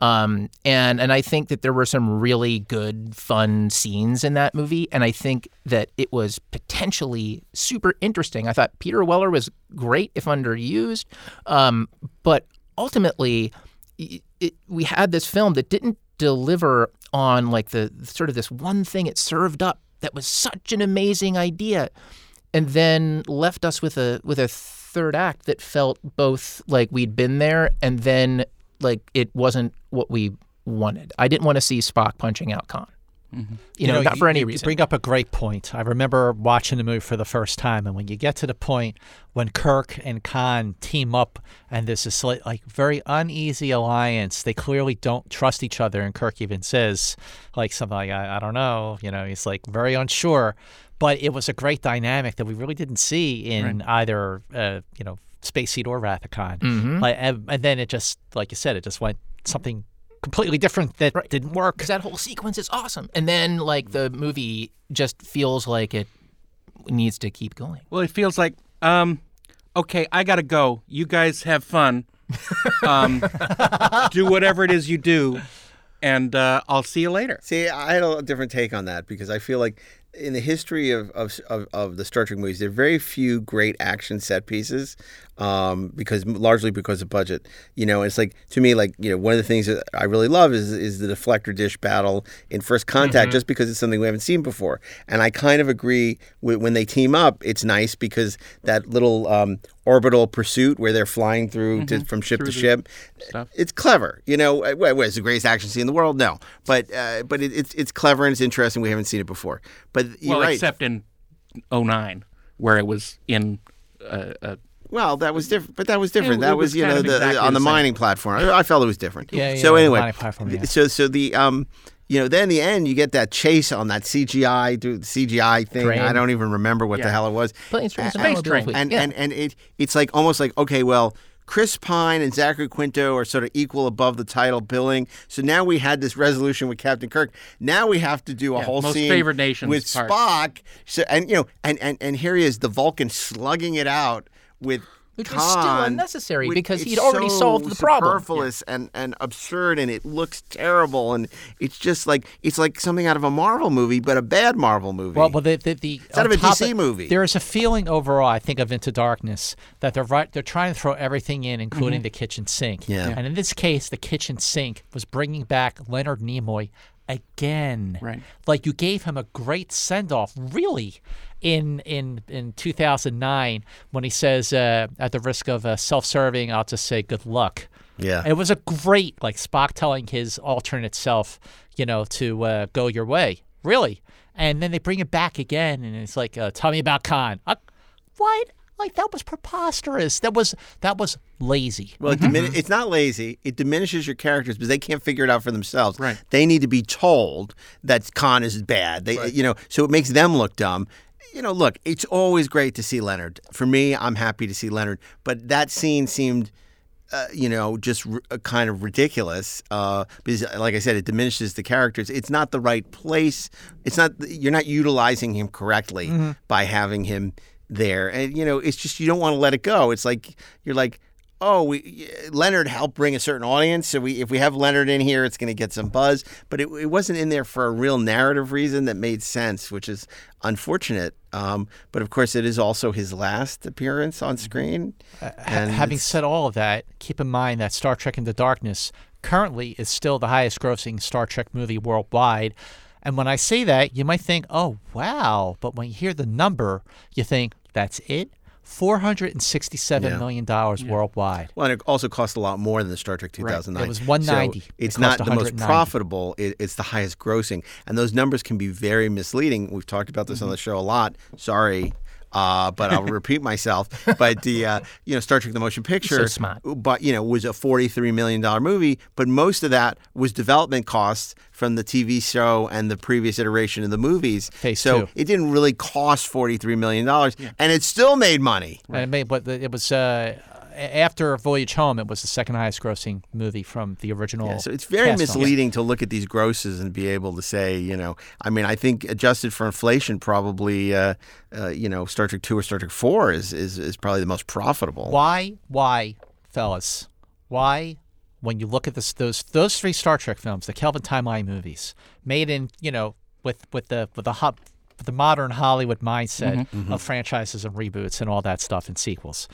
Um, and and I think that there were some really good, fun scenes in that movie, and I think that it was potentially super interesting. I thought Peter Weller was great if underused, um, but ultimately, it, it, we had this film that didn't deliver on like the sort of this one thing it served up that was such an amazing idea and then left us with a with a third act that felt both like we'd been there and then like it wasn't what we wanted. I didn't want to see Spock punching out Khan. Mm-hmm. You, know, not for any you reason. bring up a great point. I remember watching the movie for the first time, and when you get to the point when Kirk and Khan team up, and there's this like, like very uneasy alliance, they clearly don't trust each other. And Kirk even says like something like, "I, I don't know," you know, he's like very unsure. But it was a great dynamic that we really didn't see in either, uh, you know, Space Seed or Wrath. Mm-hmm. Like, and, and then it just, like you said, it just went something completely different that didn't work. because that whole sequence is awesome. And then like the movie just feels like it needs to keep going. Well, it feels like, um, okay, I gotta go. You guys have fun. Um, do whatever it is you do, and uh, I'll see you later. See, I had a different take on that because I feel like in the history of, of, of, of the Star Trek movies, there are very few great action set pieces um, because largely because of budget. You know, it's like to me, like you know, one of the things that I really love is is the deflector dish battle in First Contact, just because it's something we haven't seen before. And I kind of agree with when they team up. It's nice because that little um, orbital pursuit where they're flying through to, from ship to ship, stuff. it's clever. You know, Uh, what, what is the greatest action scene in the world? No, but uh, but it, it's it's clever and it's interesting. We haven't seen it before. But you're well, right. except in 09, where it was in uh, uh, Well, that was different, but that was different. It- that it was, was you know the, exactly on the, the mining platform. I, I felt it was different. Yeah, So yeah, the anyway, platform, yeah. so so the um, you know, then in the end you get that chase on that CGI, do CGI thing. Train. I don't even remember what the hell it was. Planes, trains, and and, automobiles. and, Yeah. and and it it's like almost like okay, well. Chris Pine and Zachary Quinto are sort of equal above the title billing. So now we had this resolution with Captain Kirk. Now we have to do a Yeah, whole most scene favored nations with part. Spock. So and you know, and, and and here he is, the Vulcan slugging it out with Which was still unnecessary which- because he'd already so solved the problem. Superfluous and, and absurd, and it looks terrible, and it's just like it's like something out of a Marvel movie, but a bad Marvel movie. Well, well, the the, the It's out of a top DC movie. There is a feeling overall, I think, of Into Darkness that they're right. They're trying to throw everything in, including mm-hmm. the kitchen sink. Yeah. And in this case, the kitchen sink was bringing back Leonard Nimoy again. Right. Like you gave him a great send off, really, in in in 2009 when he says, uh, at the risk of uh, self-serving, I'll just say good luck. yeah, It was a great, like Spock telling his alternate self, you know, to uh, go your way. Really. And then they bring it back again, and it's like, uh, tell me about Khan. Uh, what? Like that was preposterous. That was that was lazy. Well, it dimini- it's not lazy. It diminishes your characters because they can't figure it out for themselves. Right. They need to be told that Khan is bad. They, you know, so it makes them look dumb. You know, look, it's always great to see Leonard. For me, I'm happy to see Leonard, but that scene seemed. Uh, you know, just r- uh, kind of ridiculous uh, because, like I said, it diminishes the characters. It's not the right place. It's not. You're not utilizing him correctly by having him there, and you know, it's just you don't want to let it go. It's like you're like, oh, we Leonard helped bring a certain audience, so we if we have Leonard in here, it's going to get some buzz. But it, it wasn't in there for a real narrative reason that made sense, which is unfortunate. Um, but of course, it is also his last appearance on screen. And having said all of that, keep in mind that Star Trek Into Darkness currently is still the highest grossing Star Trek movie worldwide. And when I say that, you might think, oh, wow. But when you hear the number, you think, that's it? 467 Yeah. million dollars worldwide. Well, and it also cost a lot more than the Star Trek 2009. It was 190. So it's cost not the most profitable. It, it's the highest grossing, and those numbers can be very misleading. We've talked about this Mm-hmm. on the show a lot. Sorry. Uh, but I'll repeat myself. But the uh, you know Star Trek: The Motion Picture, smart. but you know was a forty-three million dollar movie, but most of that was development costs from the TV show and the previous iteration of the movies. Phase so two. it didn't really cost forty-three million dollars, and it still made money. And it made, but it was uh, after Voyage Home. It was the second highest grossing movie from the original. Yeah, so it's very cast film. misleading to look at these grosses and be able to say, you know, I mean, I think adjusted for inflation, probably, uh, uh, you know, Star Trek Two or Star Trek Four is is, is probably the most profitable. Why, why, fellas? Why, when you look at this, those those three Star Trek films, the Kelvin timeline movies, made in you know with with the with the hop, with the modern Hollywood mindset of franchises and reboots and all that stuff and sequels,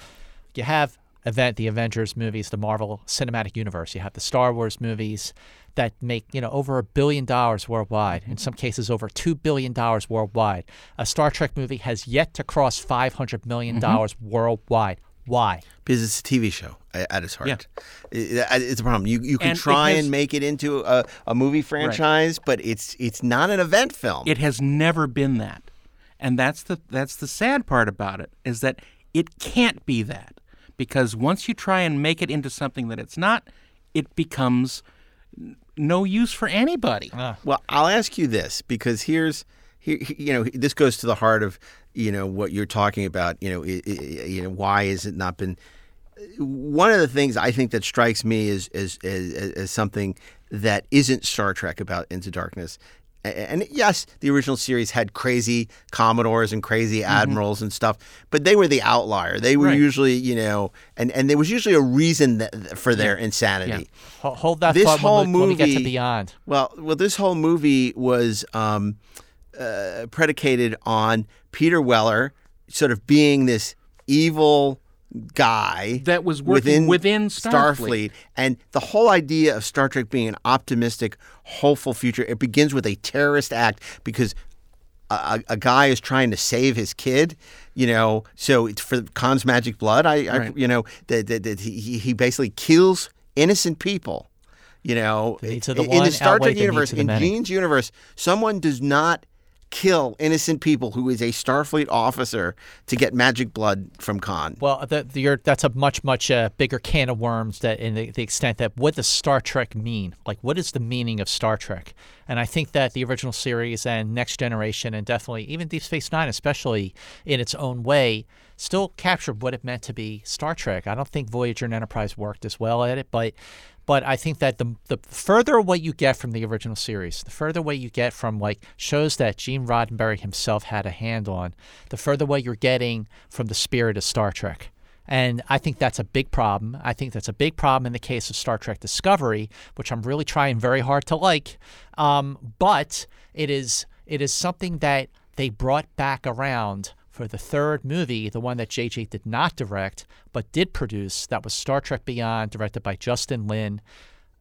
you have event the Avengers movies, the Marvel Cinematic Universe. You have the Star Wars movies that make you know over a billion dollars worldwide. In some cases, over two billion dollars worldwide. A Star Trek movie has yet to cross five hundred million mm-hmm. dollars worldwide. Why? because it's a TV show at its heart. Yeah. It's a problem. You you can And try has- and make it into a, a movie franchise, but it's it's not an event film. It has never been that, and that's the that's the sad part about it is that it can't be that because once you try and make it into something that it's not, it becomes no use for anybody. Ah. Well, I'll ask you this because here's here you know this goes to the heart of you know what you're talking about. You know, i i you know why has it not been? One of the things I think that strikes me is as as, as something that isn't Star Trek about Into Darkness. And yes, the original series had crazy commodores and crazy admirals and stuff, but they were the outlier. They were Right. usually, you know, and, and there was usually a reason that, for their insanity. Ho- Hold that This thought whole when, we, when we get to movie- Beyond. Well, well, this whole movie was um, uh, predicated on Peter Weller sort of being this evil guy That was working within Starfleet. and the whole idea of Star Trek being an optimistic, hopeful future. It begins with a terrorist act because a, a a guy is trying to save his kid. You know, so it's for Khan's magic blood. I, I Right. you know, that that that he he he basically kills innocent people. You know, The the in one the Star Trek universe, the in. Gene's universe, someone does not kill innocent people who is a Starfleet officer to get magic blood from Khan. Well, the, the, that's a much, much uh, bigger can of worms. That in the, the extent that what does Star Trek mean? Like, what is the meaning of Star Trek? And I think that the original series and Next Generation, and definitely even Deep Space Nine, especially in its own way, still captured what it meant to be Star Trek. I don't think Voyager and Enterprise worked as well at it, but but I think that the the further away you get from the original series, the further away you get from like shows that Gene Roddenberry himself had a hand on, the further away you're getting from the spirit of Star Trek. And I think that's a big problem. I think that's a big problem in the case of Star Trek Discovery, which I'm really trying very hard to like. Um, but it is it is something that they brought back around for the third movie, the one that JJ did not direct but did produce. That was Star Trek Beyond, directed by Justin Lin.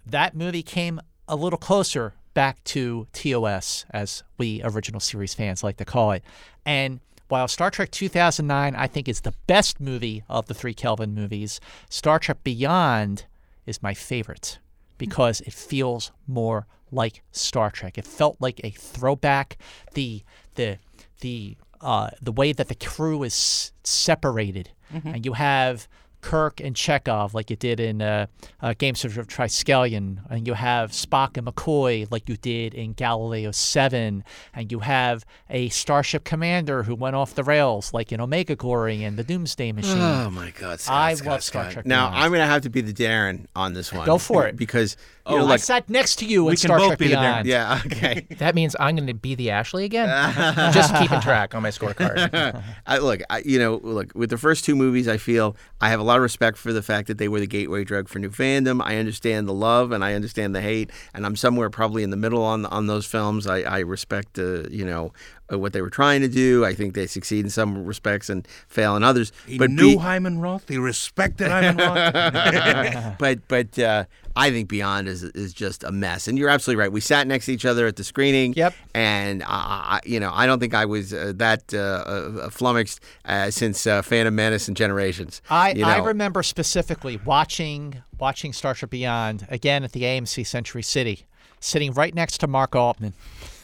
That movie came a little closer back to TOS, as we original series fans like to call it. And while Star Trek 2009, I think, is the best movie of the three Kelvin movies, Star Trek Beyond is my favorite because it feels more like Star Trek. It felt like a throwback. The the the uh, the way that the crew is separated, and you have Kirk and Chekhov like you did in uh, uh, Games of Triskelion, and you have Spock and McCoy like you did in Galileo 7, and you have a Starship Commander who went off the rails like in Omega Glory and the Doomsday Machine. Oh my God! Scott, I Scott, love Star Scott. Trek Now Beyond. I'm going to have to be the Daren on this one. Go for it. because you oh, know, I like sat next to you in We can Star both Trek be the Beyond. yeah, okay. That means I'm going to be the Ashley again. Just keeping track on my scorecard. I, look, I, you know, look with the first two movies, I feel I have a lot of respect for the fact that they were the gateway drug for new fandom. I understand the love and I understand the hate, and I'm somewhere probably in the middle on on those films. I, I respect, uh, you know, what they were trying to do. I think they succeed in some respects and fail in others. He but knew be- Hyman Roth. He respected Hyman Roth. but but uh, I think Beyond is is just a mess. And you're absolutely right. We sat next to each other at the screening. Yep. And I, you know, I don't think I was uh, that uh, uh, flummoxed uh, since uh, Phantom Menace and Generations. I, you I remember specifically watching watching Star Trek Beyond again at the AMC Century City, sitting right next to Mark Altman.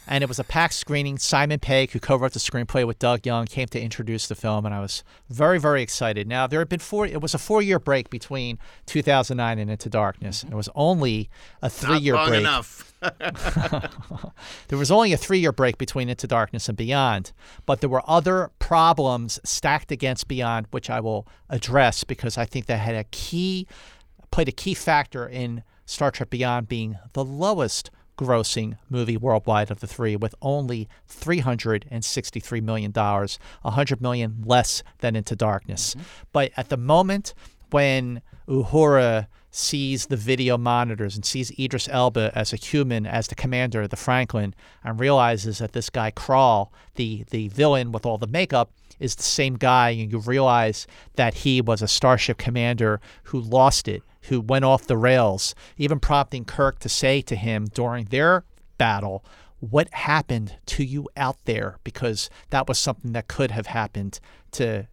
And it was a packed screening. Simon Pegg, who co-wrote the screenplay with Doug Jung, came to introduce the film, and I was very, very excited. Now there had been four. It was a four-year break between 2009 and Into Darkness. It was only a three-year break. enough. There was only a three year break between Into Darkness and Beyond, but there were other problems stacked against Beyond, which I will address because I think that had a key, played a key factor in Star Trek Beyond being the lowest grossing movie worldwide of the three with only $363 million, 100 million less than Into Darkness. Mm-hmm. But at the moment when Uhura sees the video monitors and sees Idris Elba as a human, as the commander of the Franklin, and realizes that this guy Krall, the the villain with all the makeup, is the same guy, and you realize that he was a starship commander who lost it, who went off the rails, even prompting Kirk to say to him during their battle, what happened to you out there? Because that was something that could have happened to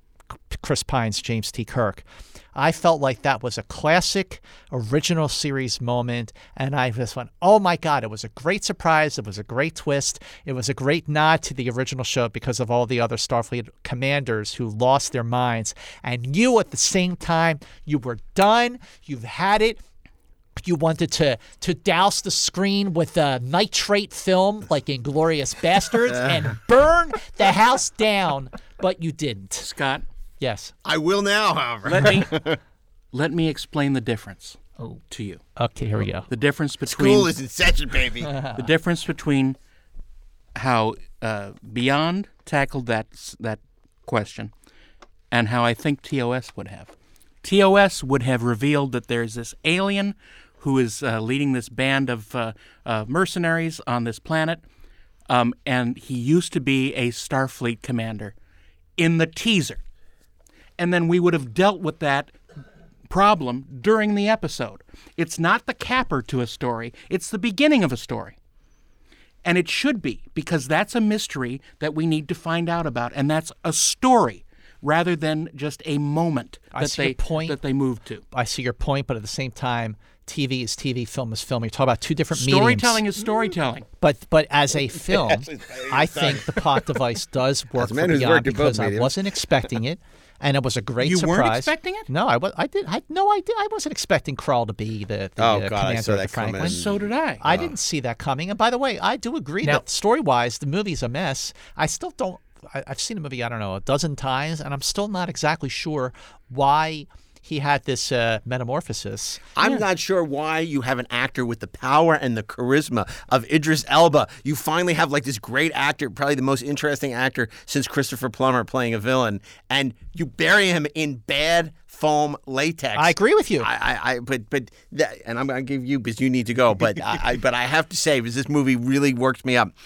Chris Pine's James T. Kirk. I felt like that was a classic original series moment, and I just went, "Oh my god!" It was a great surprise. It was a great twist. It was a great nod to the original show because of all the other Starfleet commanders who lost their minds, and you at the same time, you were done. You've had it you wanted to to douse the screen with a nitrate film like Inglourious Basterds and burn the house down, but you didn't. Scott, Yes. I will now, however. let me let me explain the difference to you. Okay, here we go. The difference between School is in session, baby. the difference between how uh, Beyond tackled that that question and how I think TOS would have. TOS would have revealed that there's this alien who is uh, leading this band of uh, uh, mercenaries on this planet, um, and he used to be a Starfleet commander in the teaser. And then we would have dealt with that problem during the episode. It's not the capper to a story, it's the beginning of a story. And it should be, because that's a mystery that we need to find out about. And that's a story rather than just a moment I that see your they point. that they move to. I see your point, but at the same time, TV is TV, film is film. You're talking about two different Storytelling mediums. is storytelling. But but as a film, I think the plot device does work As for man who's Beyond worked in both because I wasn't expecting it, and it was a great You surprise. weren't expecting it? No, I was. I did. I no, I did. I wasn't expecting Krall to be the, the Oh, uh, God, I commander saw of the that coming. Franklin. So did I. I didn't see that coming. And by the way, I do agree Now- that story wise, the movie's a mess. I still don't. I, I've seen the movie, I don't know, a dozen times, and I'm still not exactly sure why he had this uh, metamorphosis. I'm not sure why you have an actor with the power and the charisma of Idris Elba. You finally have like this great actor, probably the most interesting actor since Christopher Plummer playing a villain, and you bury him in bad foam latex. I agree with you. I, I, I but but that, and I'm gonna give you because you need to go. But I, I, but I have to say, because this movie really works me up.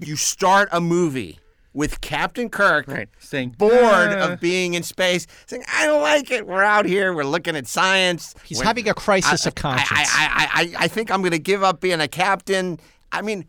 You start a movie with Captain Kirk, Right, saying, bored "Uh." of being in space, saying, "I don't like it. We're out here. We're looking at science. He's We're- having a crisis I- of conscience. I, I, I, I, I think I'm going to give up being a captain. I mean,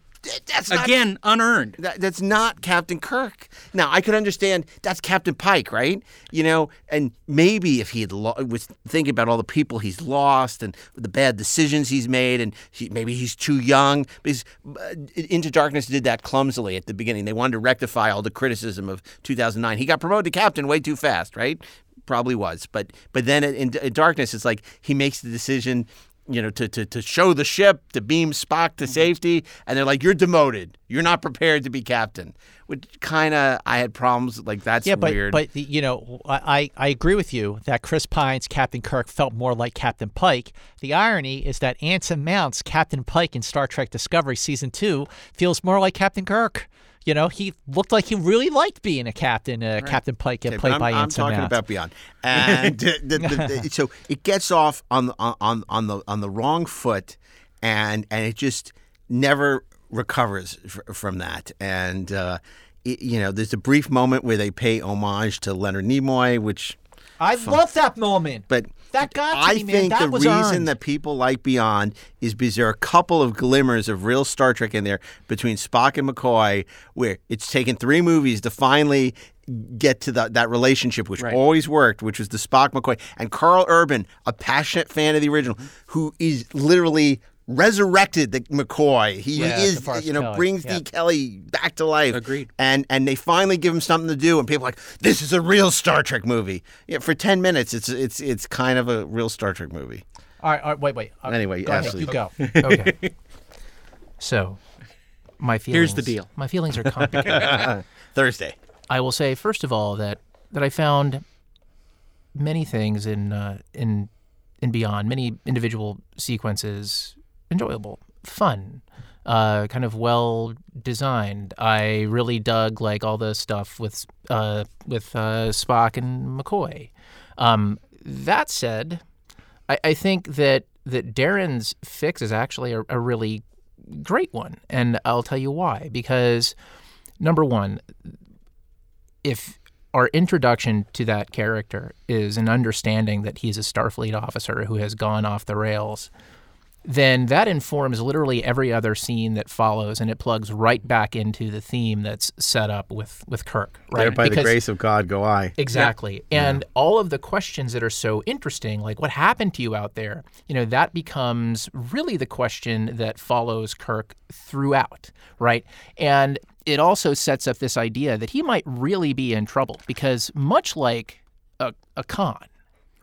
that's not, Again, unearned. that, that's not Captain Kirk. Now I could understand that's Captain Pike, right? You know, and maybe if he had lo- was thinking about all the people he's lost and the bad decisions he's made, and he, maybe he's too young. Because uh, Into Darkness did that clumsily at the beginning. They wanted to rectify all the criticism of 2009. He got promoted to captain way too fast, right? Probably was, but but then in, in Darkness, it's like he makes the decision you know, to, to, to show the ship, to beam Spock to mm-hmm. safety, and they're like, "You're demoted. You're not prepared to be captain." Which kind of I had problems like that's yeah, but weird. but you know, I I agree with you that Chris Pine's Captain Kirk felt more like Captain Pike. The irony is that Anson Mount's Captain Pike in Star Trek Discovery season two feels more like Captain Kirk. You know, he looked like he really liked being a captain, uh, Captain Pike, uh, Okay, played I'm, by I'm Anson talking Mount. about Beyond, and the, the, the, the- so it gets off on the on on the on the wrong foot, and and it just never recovers fr- from that. And uh, it, you know, there's a brief moment where they pay homage to Leonard Nimoy, which I love that moment. but That got to I me, man. think That the reason earned. that people like Beyond is because there are a couple of glimmers of real Star Trek in there between Spock and McCoy, where it's taken three movies to finally get to that that relationship, which always worked, which was the Spock McCoy and Karl Urban, a passionate fan of the original, who is literally resurrected the McCoy. He Yeah, is, you know, Kelley, brings yeah. D. Kelley back to life. Agreed. And and they finally give him something to do, and people are like, this is a real Star Trek movie. Yeah, for ten minutes, it's it's it's kind of a real Star Trek movie. All right, all right, wait, wait. Uh, Anyway, go ahead, you go. Okay. so, my feelings. Here's the deal. My feelings are complicated. Thursday. I will say first of all that that I found many things in uh, in in Beyond, many individual sequences enjoyable, fun, uh, kind of well designed. I really dug like all the stuff with uh, with uh, Spock and McCoy. Um, that said, I, I think that that Daren's fix is actually a, a really great one, and I'll tell you why. Because number one, if our introduction to that character is an understanding that he's a Starfleet officer who has gone off the rails, then that informs literally every other scene that follows, and it plugs right back into the theme that's set up with with Kirk. Right? There by the grace of God go I. Exactly. And all of the questions that are so interesting, like what happened to you out there, you know, that becomes really the question that follows Kirk throughout, right? And it also sets up this idea that he might really be in trouble because much like a, a con,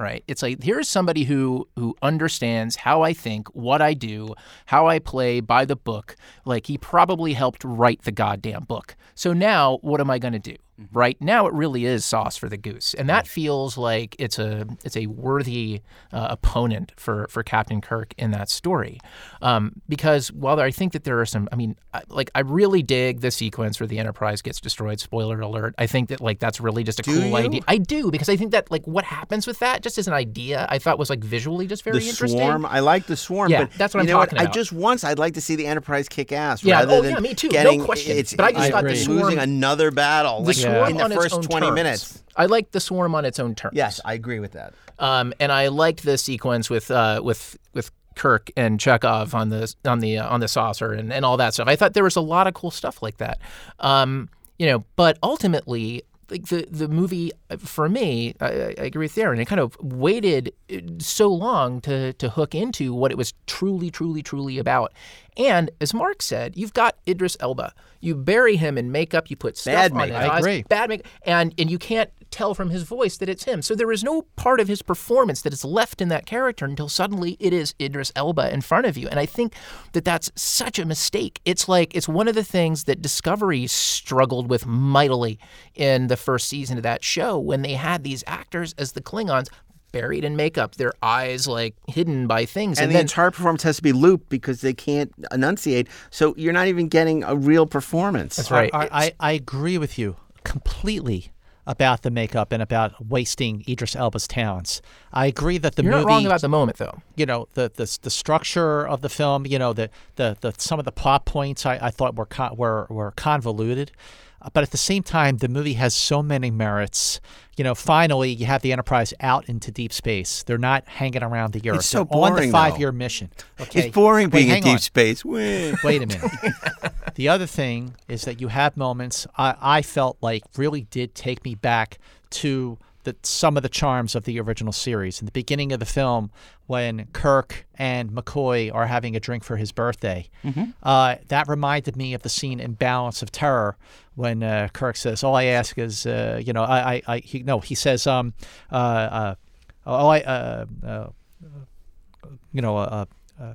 right? It's like here's somebody who who understands how I think, what I do, how I play by the book. Like he probably helped write the goddamn book. So now what am I going to do? Right now it really is sauce for the goose, and that feels like it's a it's a worthy uh, opponent for for Captain Kirk in that story, um, because while I think that there are some, I mean, I, like I really dig the sequence where the Enterprise gets destroyed. Spoiler alert! I think that like that's really just a Do cool you? idea. I do because I think that like what happens with that just as an idea, I thought was like visually just very the interesting. swarm. I like the swarm. Yeah, but that's what you I'm know talking what? I just once I'd like to see the Enterprise kick ass. Yeah, rather oh, than yeah, me too. No Getting, question. It's, But I just it's thought the losing another battle. like, swarm in the on first its own twenty terms. minutes. I like the swarm on its own terms. Yes, I agree with that. Um, and I liked the sequence with uh, with with Kirk and Chekhov on the on the uh, on the saucer and, and all that stuff. I thought there was a lot of cool stuff like that. Um, you know, but ultimately, like the the movie uh, for me, I, I agree with Daren. It kind of waited uh, so long to to hook into what it was truly, truly, truly about. And as Mark said, you've got Idris Elba. You bury him in makeup. You put stuff Bad on makeup. his I eyes, agree. bad makeup, and and you can't tell from his voice that it's him. So there is no part of his performance that is left in that character until suddenly it is Idris Elba in front of you. And I think that that's such a mistake. It's like it's one of the things that Discovery struggled with mightily in the first season of that show when they had these actors as the Klingons buried in makeup, their eyes like hidden by things, And, and, the then entire performance has to be looped because they can't enunciate. So you're not even getting a real performance. That's right. I, I, I agree with you completely about the makeup and about wasting Idris Elba's talents. I agree that the you're movie not wrong about the moment though. you know the, the the structure of the film, you know the the, the some of the plot points I, I thought were con- were were convoluted, but at the same time the movie has so many merits. You know, finally you have the Enterprise out into deep space. They're not hanging around the Earth. It's so They're on the boring, five-year mission. Okay, It's boring Wait, being in deep on. space. Wait a minute. the other thing is that you have moments I, I felt like really did take me back to the, some of the charms of the original series. In the beginning of the film, when Kirk and McCoy are having a drink for his birthday, uh, that reminded me of the scene in Balance of Terror when uh, Kirk says, "All I ask is, uh, you know, I, I, I he, no, he says, um, uh, uh, all I, uh, uh, you know, uh, uh,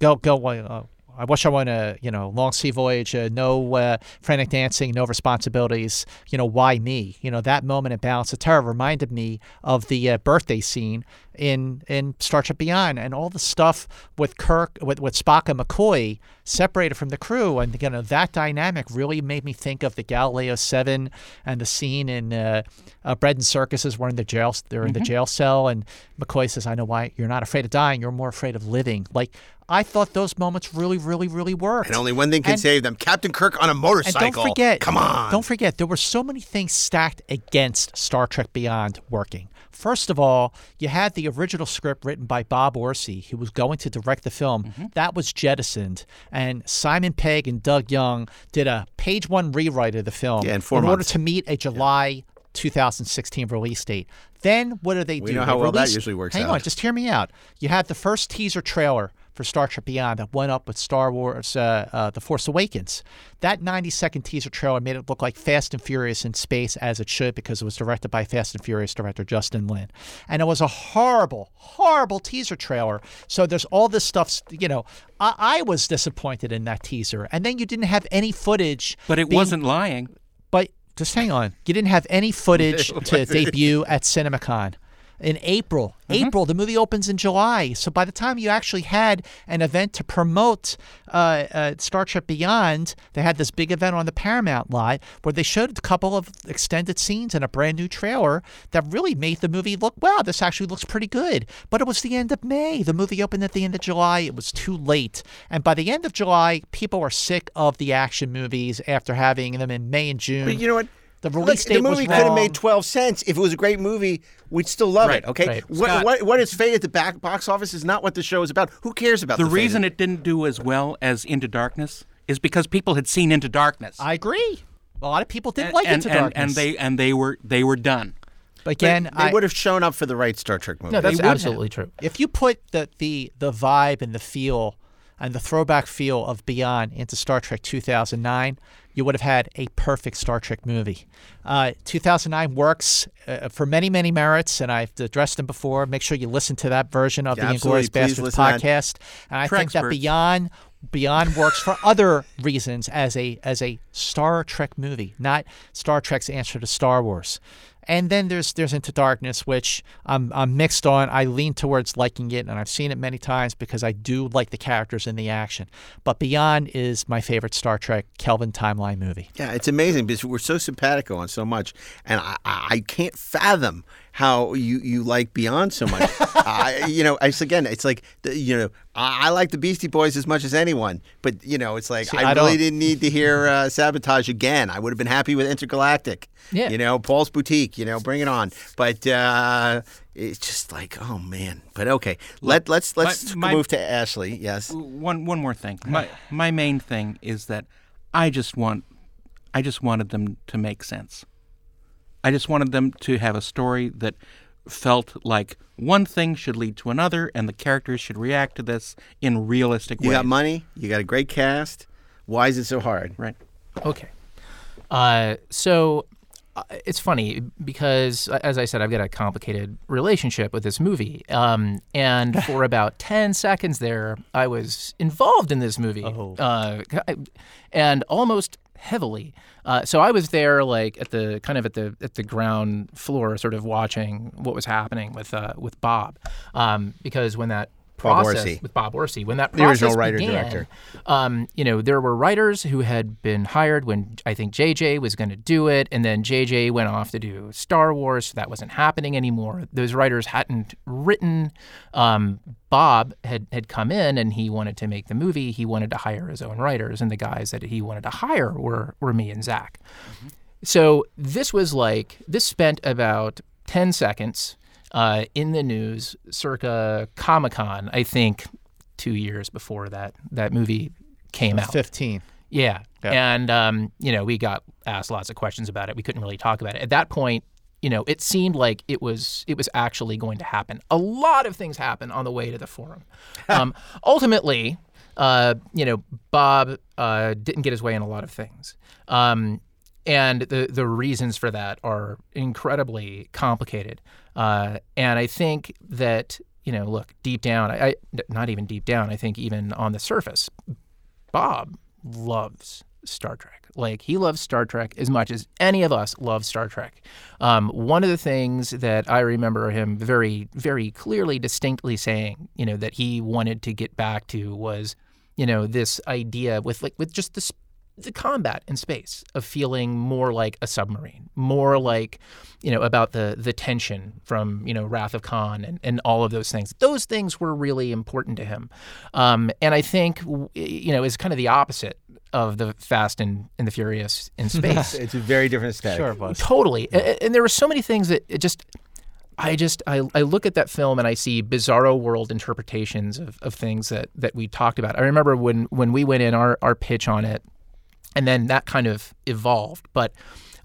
go go. I wish I went a you know long sea voyage, uh, no uh, frantic dancing, no responsibilities. You know why me? You know that moment in Balance of Terror reminded me of the uh, birthday scene in in Star Trek Beyond, and all the stuff with Kirk, with with Spock and McCoy separated from the crew, and you know that dynamic really made me think of the Galileo Seven and the scene in uh, uh, Bread and Circuses where in the jail they're in the jail cell, and McCoy says, "I know why you're not afraid of dying, you're more afraid of living." Like I thought those moments really, really, really worked. And only one thing can And- save them: Captain Kirk on a motorcycle. and motorcycle. don't forget, Come on. Don't forget, there were so many things stacked against Star Trek Beyond working. First of all, you had the original script written by Bob Orci, who was going to direct the film. Mm-hmm. That was jettisoned, and Simon Pegg and Doug Jung did a page one rewrite of the film Yeah, in four order to meet a July 2016 release date. Then what do they We do? know how They well that usually works Hang out. on, just hear me out. You had the first teaser trailer for Star Trek Beyond that went up with Star Wars uh, uh, The Force Awakens. That 90 second teaser trailer made it look like Fast and Furious in space as it should because it was directed by Fast and Furious director Justin Lin. And it was a horrible, horrible teaser trailer. So there's all this stuff, you know. I, I was disappointed in that teaser. And then you didn't have any footage. But it being- wasn't lying. But just hang on. You didn't have any footage to debut at CinemaCon in April. April, the movie opens in July. So by the time you actually had an event to promote uh, uh, Star Trek Beyond, they had this big event on the Paramount lot where they showed a couple of extended scenes and a brand new trailer that really made the movie look, wow, this actually looks pretty good. But it was the end of May. The movie opened at the end of July. It was too late. And by the end of July, people were sick of the action movies after having them in May and June. But you know what? The Look, date the movie could have made 12 cents. If it was a great movie, we'd still love Right, it, okay? right. What, Scott. what, what is fate at the back box office is not what the show is about. Who cares about The the, reason of- it didn't do as well as Into Darkness is because people had seen Into Darkness. I agree. A lot of people didn't and, like and, Into and, Darkness. and they and they were they were done. But again, they I, would have shown up for the right Star Trek movie. No, that's would have. absolutely true. if you put the, the the vibe and the feel and the throwback feel of Beyond into Star Trek 2009, you would have had a perfect Star Trek movie. Uh, 2009 works uh, for many, many merits, and I've addressed them before. Make sure you listen to that version of Yeah, the. Inglorious Bastards listen to that. podcast. And I think that Beyond Beyond works for other reasons as a as a Star Trek movie, not Star Trek's answer to Star Wars. And then there's there's Into Darkness, which I'm I'm mixed on. I lean towards liking it, and I've seen it many times because I do like the characters and the action. But Beyond is my favorite Star Trek Kelvin timeline movie. Yeah, it's amazing because we're so simpatico on so much, and I, I I can't fathom how you, you like Beyond so much. I, you know, it's again, it's like you know, I, I like the Beastie Boys as much as anyone, but you know, it's like See, I, I really didn't need to hear uh, Sabotage again. I would have been happy with Intergalactic. Yeah. you know, Paul's Boutique. You know, bring it on. But uh, it's just like, oh man. But okay, let let's let's my- move to Ashley. Yes. One one more thing. My my main thing is that I just want I just wanted them to make sense. I just wanted them to have a story that felt like one thing should lead to another and the characters should react to this in realistic You ways. You got money. You got a great cast. Why is it so hard? Right. Okay. Uh, so uh, it's funny because, uh, as I said, I've got a complicated relationship with this movie. Um, and for about 10 seconds there, I was involved in this movie. Oh. Uh, and almost heavily. Uh, so I was there, like at the kind of at the at the ground floor, sort of watching what was happening with uh, with Bob, um, because when that process Orci. with Bob Orci, when that The original process writer, began, director. um, you know, there were writers who had been hired when I think JJ was going to do it, and then JJ went off to do Star Wars. So that wasn't happening anymore. Those writers hadn't written. Um, Bob had had come in and he wanted to make the movie. He wanted to hire his own writers, and the guys that he wanted to hire were were me and Zack. So this was like this spent about ten seconds uh, in the news, circa Comic Con. I think two years before that that movie came out. 15. Yeah. Yeah. And, um, you know, we got asked lots of questions about it. We couldn't really talk about it. At that point, you know, it seemed like it was it was actually going to happen. A lot of things happened on the way to the forum. um, ultimately, uh, you know, Bob uh, didn't get his way in a lot of things. Um, and the the reasons for that are incredibly complicated. Uh, and I think that you know, look deep down, I, I not even deep down. I think even on the surface, Bob loves Star Trek. Like he loves Star Trek as much as any of us love Star Trek. Um, one of the things that I remember him very, very clearly, distinctly saying, you know, that he wanted to get back to was, you know, this idea with like with just this the combat in space of feeling more like a submarine, more like, you know, about the the tension from you know Wrath of Khan and, and all of those things. Those things were really important to him, um, and I think w- you know is kind of the opposite of the Fast and, and the Furious in space. It's a very different aesthetic. Sure it was. Totally. A- a- And there were so many things that it just I just I, I look at that film and I see bizarro world interpretations of, of things that, that we talked about. I remember when when we went in our, our pitch on it and then that kind of evolved. But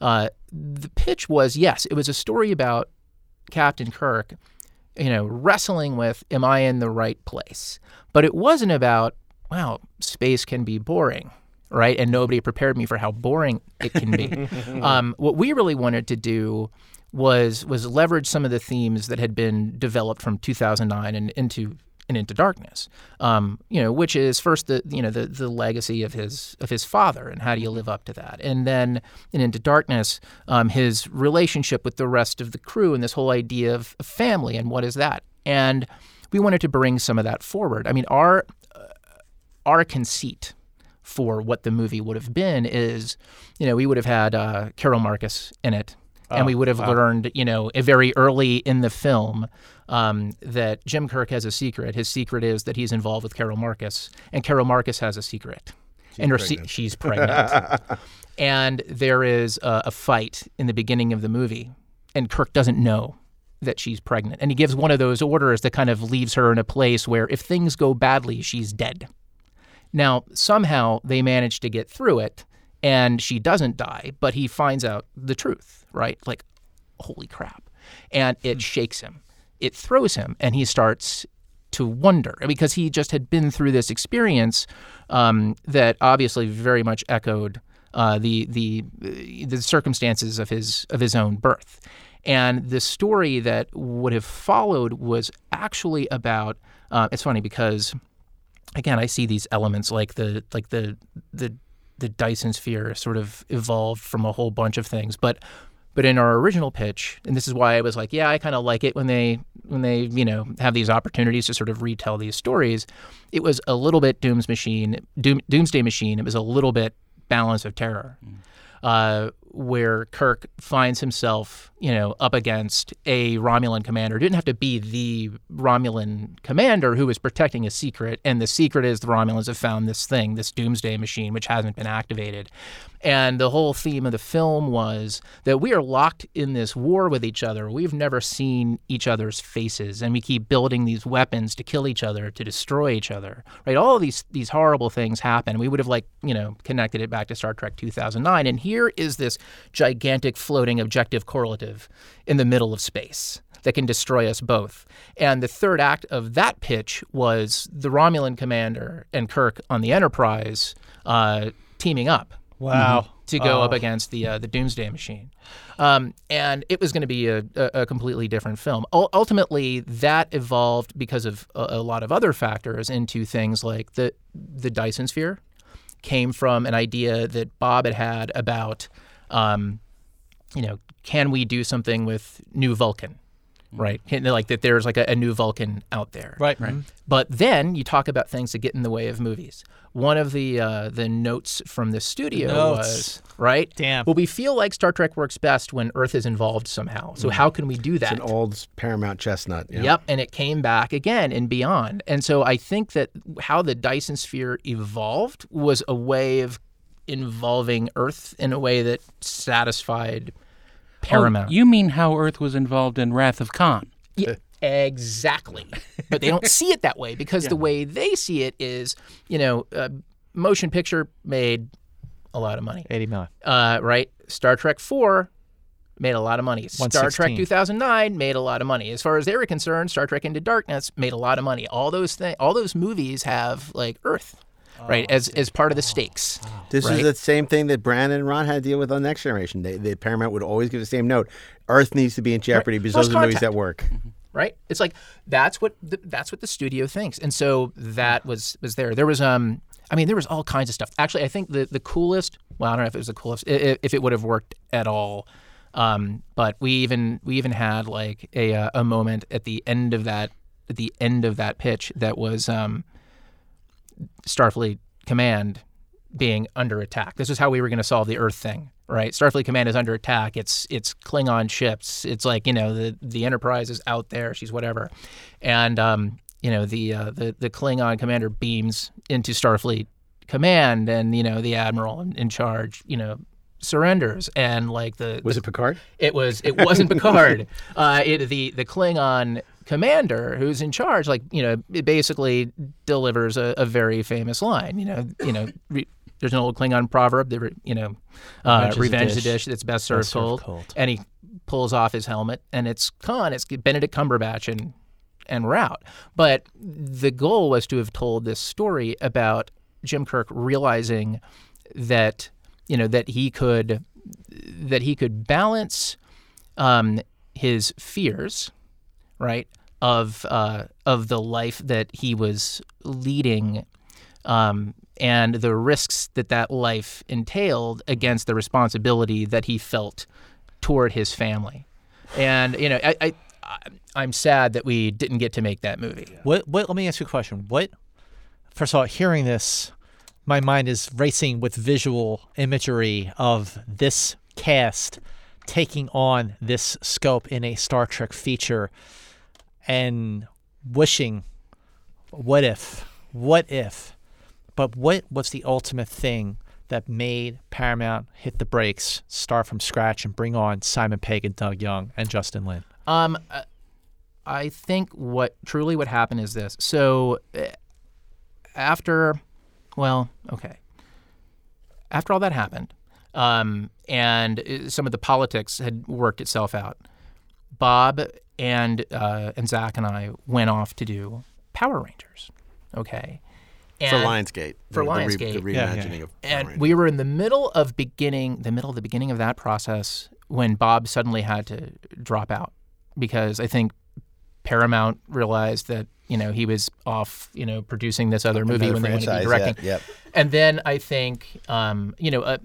uh, the pitch was yes, it was a story about Captain Kirk you know, wrestling with, am I in the right place? But it wasn't about, wow, space can be boring, right? And nobody prepared me for how boring it can be. um, what we really wanted to do was was leverage some of the themes that had been developed from 2009 and into and into darkness. Um, you know, which is first the you know the the legacy of his of his father and how do you live up to that, and then in into darkness, um, his relationship with the rest of the crew and this whole idea of, family and what is that, and we wanted to bring some of that forward. I mean, our uh, our conceit for what the movie would have been is, you know, we would have had uh, Carol Marcus in it, and we would have learned, you know, very early in the film um, that Jim Kirk has a secret. His secret is that he's involved with Carol Marcus, and Carol Marcus has a secret, and her se- she's pregnant. and there is a, a fight in the beginning of the movie, and Kirk doesn't know that she's pregnant, and he gives one of those orders that kind of leaves her in a place where if things go badly, she's dead. Now, somehow they manage to get through it and she doesn't die, but he finds out the truth, right? Like, holy crap. And it shakes him, it throws him, and he starts to wonder because he just had been through this experience um, that obviously very much echoed uh, the the the circumstances of his of his own birth. And the story that would have followed was actually about. Uh, it's funny because again, I see these elements like the like the the the Dyson sphere sort of evolved from a whole bunch of things, but but in our original pitch, and this is why I was like, yeah, I kind of like it when they when they you know have these opportunities to sort of retell these stories. It was a little bit Doom's Machine, Doom, Doomsday Machine. It was a little bit Balance of Terror. Uh, where Kirk finds himself, you know, up against a Romulan commander. It didn't have to be the Romulan commander who was protecting a secret, and the secret is the Romulans have found this thing, this doomsday machine, which hasn't been activated. And the whole theme of the film was that we are locked in this war with each other. We've never seen each other's faces, and we keep building these weapons to kill each other, to destroy each other. Right? All these these horrible things happen. We would have like you know connected it back to Star Trek 2009, and here is this gigantic floating objective correlative in the middle of space that can destroy us both. And the third act of that pitch was the Romulan commander and Kirk on the Enterprise uh, teaming up Wow. to go up against the uh, the Doomsday Machine, um, and it was going to be a, a, a completely different film. U- ultimately, that evolved because of a, a lot of other factors into things like the the Dyson Sphere came from an idea that Bob had had about, um, you know, can we do something with New Vulcan, right? Can- Like that, there's like a, a new Vulcan out there, Right. Right. but then you talk about things that get in the way of movies. One of the uh, the notes from the studio Notes. was right. Damn. Well, we feel like Star Trek works best when Earth is involved somehow. So how can we do that? An old Paramount chestnut. you know? Yep, and it came back again and beyond. And so I think that how the Dyson sphere evolved was a way of involving Earth in a way that satisfied Paramount. Oh, you mean how Earth was involved in Wrath of Khan? Yeah, exactly. but they don't see it that way because the way they see it is, you know, uh, motion picture made a lot of money, 80 million. uh, right? Star Trek 4 made a lot of money. Star Trek 2009 made a lot of money. As far as they were concerned, Star Trek Into Darkness made a lot of money. All those things, all those movies have like Earth, right, as as part of the stakes. This Right. is the same thing that Brannon and Ron had to deal with on Next Generation. They, the Paramount would always give the same note. Earth needs to be in jeopardy because Close those are the movies that work. right? It's like that's what the, that's what the studio thinks, and so that was was there. There was um, I mean, there was all kinds of stuff. Actually, I think the the coolest. Well, I don't know if it was the coolest, i- i- if it would have worked at all. Um, but we even we even had like a uh, a moment at the end of that at the end of that pitch that was um, Starfleet Command being under attack. This is how we were going to solve the Earth thing, right? Starfleet Command is under attack. It's it's Klingon ships. It's like you know the the Enterprise is out there. She's whatever, and um, you know the uh, the the Klingon commander beams into Starfleet Command, and you know the admiral in, in charge, you know surrenders and like the Was it Picard? it was. It wasn't Picard. Uh, it, the the Klingon commander who's in charge, like you know, it basically delivers a, a very famous line. You know, you know. Re, there's an old Klingon proverb that you know, uh, Revenge is a revenge is a dish that's best served, served cold. cold. And he pulls off his helmet, and it's Khan. It's Benedict Cumberbatch, and and we're out. But the goal was to have told this story about Jim Kirk realizing that you know that he could that he could balance um, his fears, right, of uh, of the life that he was leading, um, and the risks that that life entailed against the responsibility that he felt toward his family. And you know, I, I I'm sad that we didn't get to make that movie. What? What? Let me ask you a question. What? First of all, hearing this, my mind is racing with visual imagery of this cast taking on this scope in a Star Trek feature, and wishing, what if? What if? But what was the ultimate thing that made Paramount hit the brakes, start from scratch, and bring on Simon Pegg and Doug Jung and Justin Lin? Um, uh, I think what truly what happened is this. So uh, after, well, okay, after all that happened, um, and uh, some of the politics had worked itself out, Bob and uh, and Zack and I went off to do Power Rangers. Okay. For And- Lionsgate. For the, the re- Lionsgate. The, Yeah, reimagining of Power and Rangers. we were in the middle of beginning the middle of the beginning of that process when Bob suddenly had to drop out because I think Paramount realized that you know he was off you know producing this other movie Another when they wanted to be directing, yeah, yep. and then I think um, you know. Uh,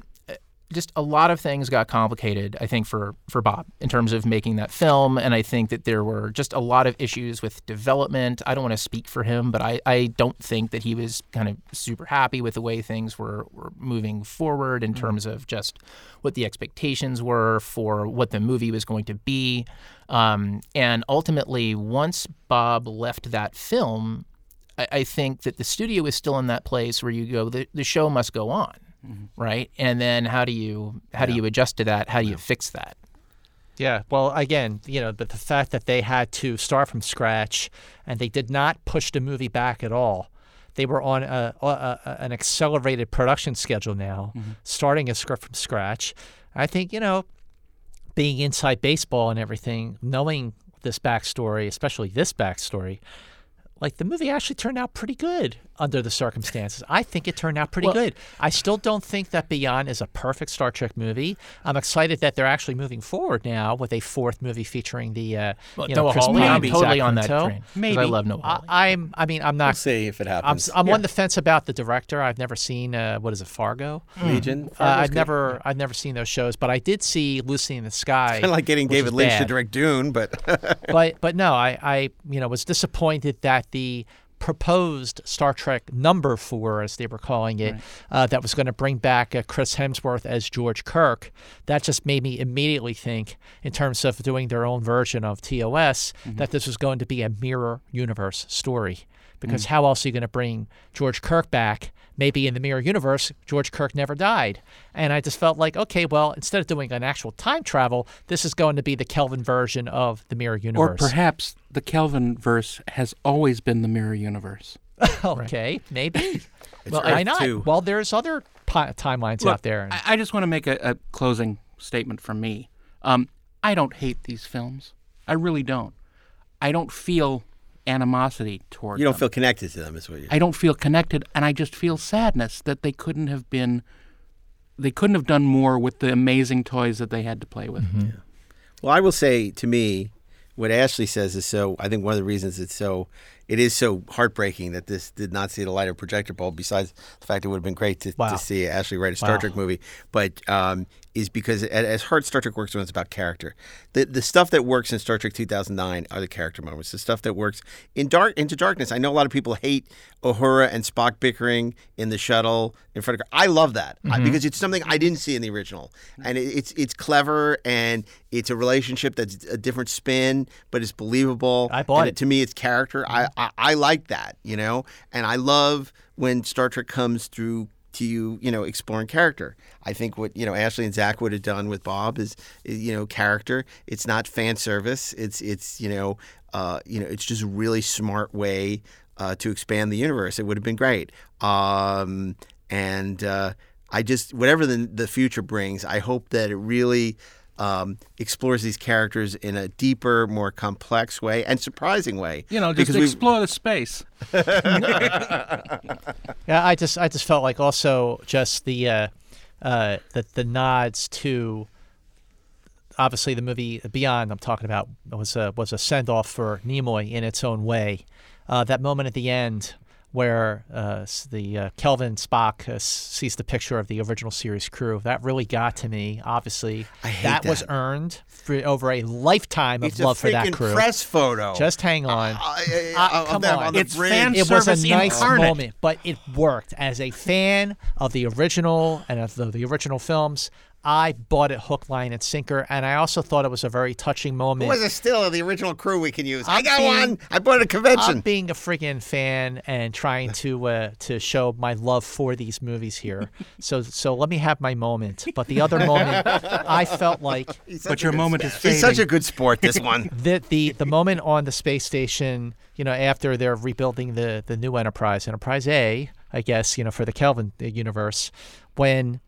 just a lot of things got complicated, I think, for, for Bob in terms of making that film. And I think that there were just a lot of issues with development. I don't want to speak for him, but I, I don't think that he was kind of super happy with the way things were, were moving forward in terms of just what the expectations were for what the movie was going to be. Um, and ultimately, once Bob left that film, I, I think that the studio is still in that place where you go, the, the show must go on, right? And then how do you how do you adjust to that? How do you fix that? Yeah, well, again, you know, but the fact that they had to start from scratch and they did not push the movie back at all. They were on a, a, a, an accelerated production schedule now, mm-hmm. starting a script from scratch. I think, you know, being inside baseball and everything, knowing this backstory, especially this backstory, like the movie actually turned out pretty good under the circumstances. I think it turned out pretty Well- good. I still don't think that Beyond is a perfect Star Trek movie. I'm excited that they're actually moving forward now with a fourth movie featuring the uh, you know, Noah Chris Hawley, Pine I'm totally Zach on that Quinto. train. 'cause Maybe. I love Noah I, Hawley. I'm. I mean, I'm We'll not. see if it I'm, happens. I'm on the fence about the director. I've never seen uh, what is it, Fargo. Legion. Uh, I've good. never, I've never seen those shows, but I did see Lucy in the Sky. Kind of like getting David was Lynch to direct Dune, but but but no, I, I you know was disappointed that the proposed Star Trek number four, as they were calling it, uh, that was going to bring back uh, Chris Hemsworth as George Kirk. That just made me immediately think, in terms of doing their own version of TOS, that this was going to be a mirror universe story. Because how else are you going to bring George Kirk back? Maybe in the mirror universe, George Kirk never died. And I just felt like, okay, well, instead of doing an actual time travel, this is going to be the Kelvin version of the mirror universe. Or perhaps the Kelvin verse has always been the mirror universe. okay, maybe. well, Earth why not? Well, there's other pi- timelines Look, out there. and- I, I just want to make a, a closing statement from me. Um, I don't hate these films. I really don't. I don't feel animosity toward you don't them. feel connected to them, is what you. I don't feel connected, and I just feel sadness that they couldn't have been. They couldn't have done more with the amazing toys that they had to play with. Mm-hmm. Well, I will say to me, what Ashley says is so. I think one of the reasons it's so, it is so heartbreaking that this did not see the light of projector bulb. Besides the fact it would have been great to, Wow. to see Ashley write a Star Wow. Trek movie, but um, is because as hard Star Trek works when it's about character. The the stuff that works in Star Trek 2009 are the character moments. The stuff that works in Dark Into Darkness. I know a lot of people hate Uhura and Spock bickering in the shuttle in front of. I love that I- because it's something I didn't see in the original, and it, it's it's clever and it's a relationship that's a different spin, but it's believable. I bought And it. To me, it's character. I, I I like that, you know, and I love when Star Trek comes through to you, you know, exploring character. I think what you know Ashley and Zack would have done with Bob is, you know, character. It's not fan service. It's it's you know, uh, you know, it's just a really smart way uh, to expand the universe. It would have been great. Um, and uh, I just whatever the the future brings, I hope that it really. Um, explores these characters in a deeper, more complex way and surprising way. You know, just because we've- explore the space. Yeah, I just I just felt like also just the uh, uh, the the nods to obviously the movie Beyond I'm talking about was a was a send off for Nimoy in its own way. Uh, that moment at the end where uh, the uh, Kelvin Spock uh, sees the picture of the original series crew that really got to me. Obviously, I hate that, was earned for over a lifetime of it's love a for that freaking crew. press photo. Just hang on. Uh, uh, Uh, of come them on. on the It's bridge. fan it was a service nice incarnate. moment, but it worked. As a fan of the original and of the, the original films, I bought it hook, line, and sinker, and I also thought it was a very touching moment. What was a still of the original crew we can use? i I'm got being- one. I bought at a convention. I'm being a freaking fan and trying to uh, to show my love for these movies here. So so let me have my moment. But the other moment, I felt like But your moment sport. is fading. He's such a good sport. This one. the the the moment on the space station, you know, after they're rebuilding the the new Enterprise, Enterprise A, I guess, you know, for the Kelvin uh, universe, when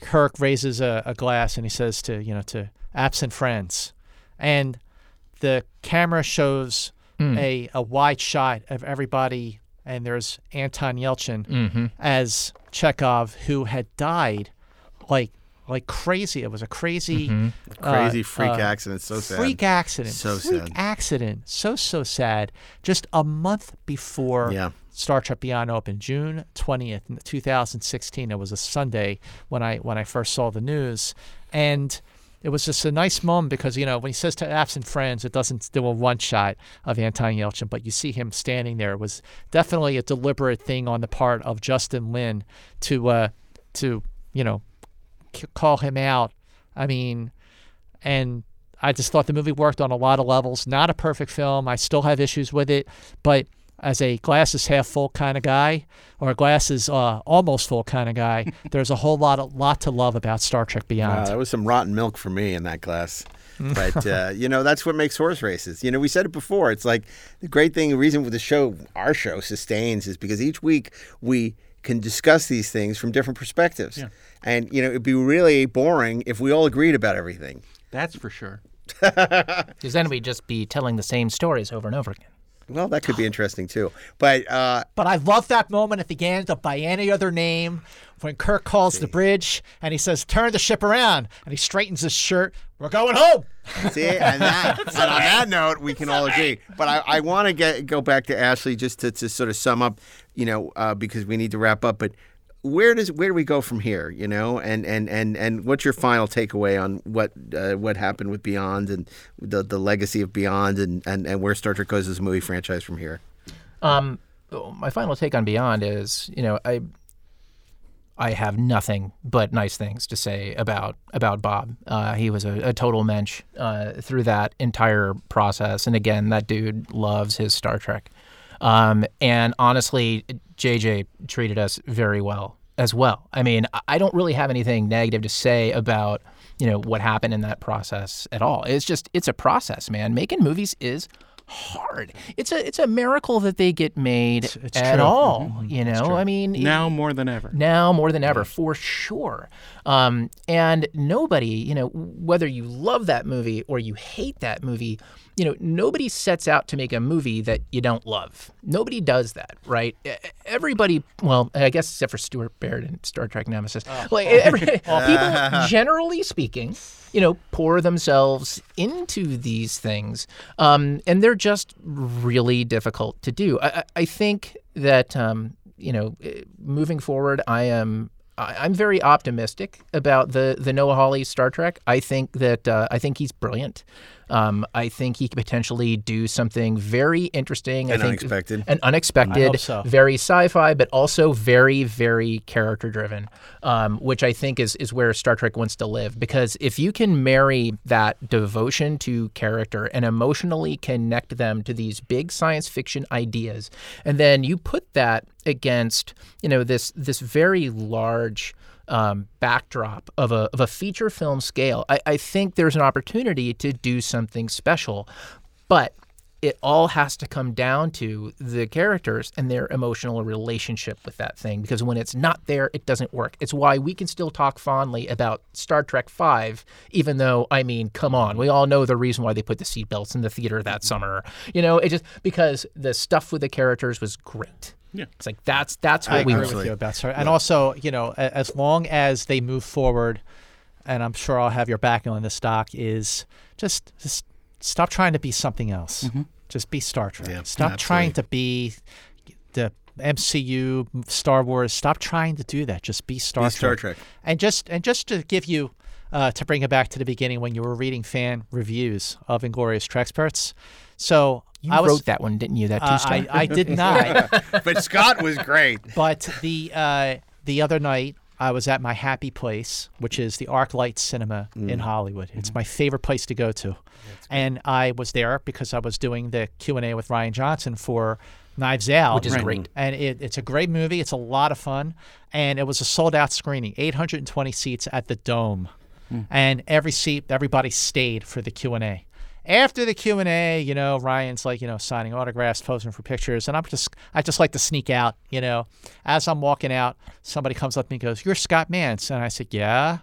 Kirk raises a, a glass and he says to you know to absent friends, and the camera shows a a wide shot of everybody, and there's Anton Yelchin as Chekov, who had died, like like crazy. It was a crazy, uh, Crazy freak uh, accident. So sad. freak accident. So freak sad. accident. So so sad. Just a month before Yeah. Star Trek Beyond opened, June twentieth, two thousand sixteen. It was a Sunday when I when I first saw the news, and it was just a nice moment because you know when he says to absent friends, it doesn't do a one shot of Anton Yelchin, but you see him standing there. It was definitely a deliberate thing on the part of Justin Lin to uh, to you know c- call him out. I mean, and I just thought the movie worked on a lot of levels. Not a perfect film. I still have issues with it, but as a glass is half full kind of guy, or a glass is uh, almost full kind of guy, there's a whole lot of, lot to love about Star Trek Wow, Beyond. that was some rotten milk for me in that glass. But uh, you know that's what makes horse races. You know we said it before. It's like the great thing, the reason with the show, our show, sustains is because each week we can discuss these things from different perspectives. And you know it'd be really boring if we all agreed about everything. That's for sure. Because then we'd just be telling the same stories over and over again. Well, that could be interesting too. But uh, But I love that moment at the end of By Any Other Name when Kirk calls the bridge and he says, Turn the ship around. And he straightens his shirt. We're going home. See, and, that, and on that note, we can all agree. But I, I want to get go back to Ashley just to, to sort of sum up, you know, uh, because we need to wrap up. But where does where do we go from here? You know, and and and and what's your final takeaway on what uh, what happened with Beyond and the the legacy of Beyond and, and, and where Star Trek goes as a movie franchise from here? Um, my final take on Beyond is, you know, I I have nothing but nice things to say about about Bob. Uh, he was a, a total mensch uh, through that entire process, and again, that dude loves his Star Trek. Um, and honestly, JJ treated us very well as well. I mean, I- I don't really have anything negative to say about you know what happened in that process at all. It's just it's a process, man. Making movies is hard. It's a it's a miracle that they get made it's at true. all. You know, I mean, Now more than ever. now more than ever for sure um, and nobody you know whether you love that movie or you hate that movie you know nobody sets out to make a movie that you don't love nobody does that right everybody well i guess except for stuart baird and star trek nemesis like every, people generally speaking you know pour themselves into these things um, and they're just really difficult to do i, I think that um, you know, moving forward, I am. I'm very optimistic about the the Noah Hawley Star Trek. I think that uh, I think he's brilliant. Um, I think he could potentially do something very interesting. And I think unexpected. and unexpected, I hope so. very sci-fi, but also very, very character-driven, um, which I think is is where Star Trek wants to live. Because if you can marry that devotion to character and emotionally connect them to these big science fiction ideas, and then you put that against, you know, this this very large um, backdrop of a, of a feature film scale, I, I think there's an opportunity to do something special. But it all has to come down to the characters and their emotional relationship with that thing because when it's not there it doesn't work it's why we can still talk fondly about star trek 5 even though i mean come on we all know the reason why they put the seatbelts in the theater that summer you know it just because the stuff with the characters was great Yeah. it's like that's that's what I we agree want with you about Star. And also, you know, as long as they move forward, and I'm sure I'll have your backing on this doc, is just just stop trying to be something else. Just be Star Trek. Yeah, stop trying to be the MCU, Star Wars. Stop trying to do that. Just be Star Be Trek. Star Trek. And just and just to give you uh, to bring it back to the beginning when you were reading fan reviews of Inglorious Treksperts. So you I was, wrote that one didn't you that two uh, star I, I did not. But Scott was great. But the uh, the other night, I was at my happy place, which is the ArcLight Cinema in Hollywood. It's my favorite place to go to, and I was there because I was doing the Q and A with Rian Johnson for Knives Out, Which is Right. great. And it, it's a great movie. It's a lot of fun, and it was a sold out screening, 820 seats at the Dome, and every seat, everybody stayed for the Q and A after the Q and A, you know, Rian's like, you know, signing autographs, posing for pictures, and I'm just, I just like to sneak out, you know. As I'm walking out, somebody comes up to me and goes, "You're Scott Mantz," and I said, "Yeah,"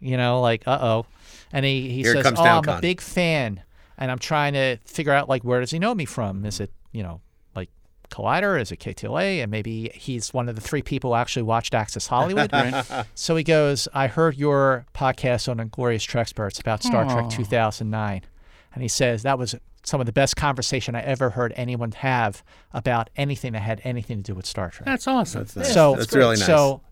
you know, like, uh oh, and he he Here says, comes "Oh, I'm a big fan," and I'm trying to figure out like where does he know me from? Is it, you know, like Collider? Is it KTLA? And maybe he's one of the three people who actually watched Access Hollywood. So he goes, I heard your podcast on Inglorious Treksperts about Star Trek 2009. And he says that was some of the best conversation I ever heard anyone have about anything that had anything to do with Star Trek. That's awesome. nice. so That's really nice. So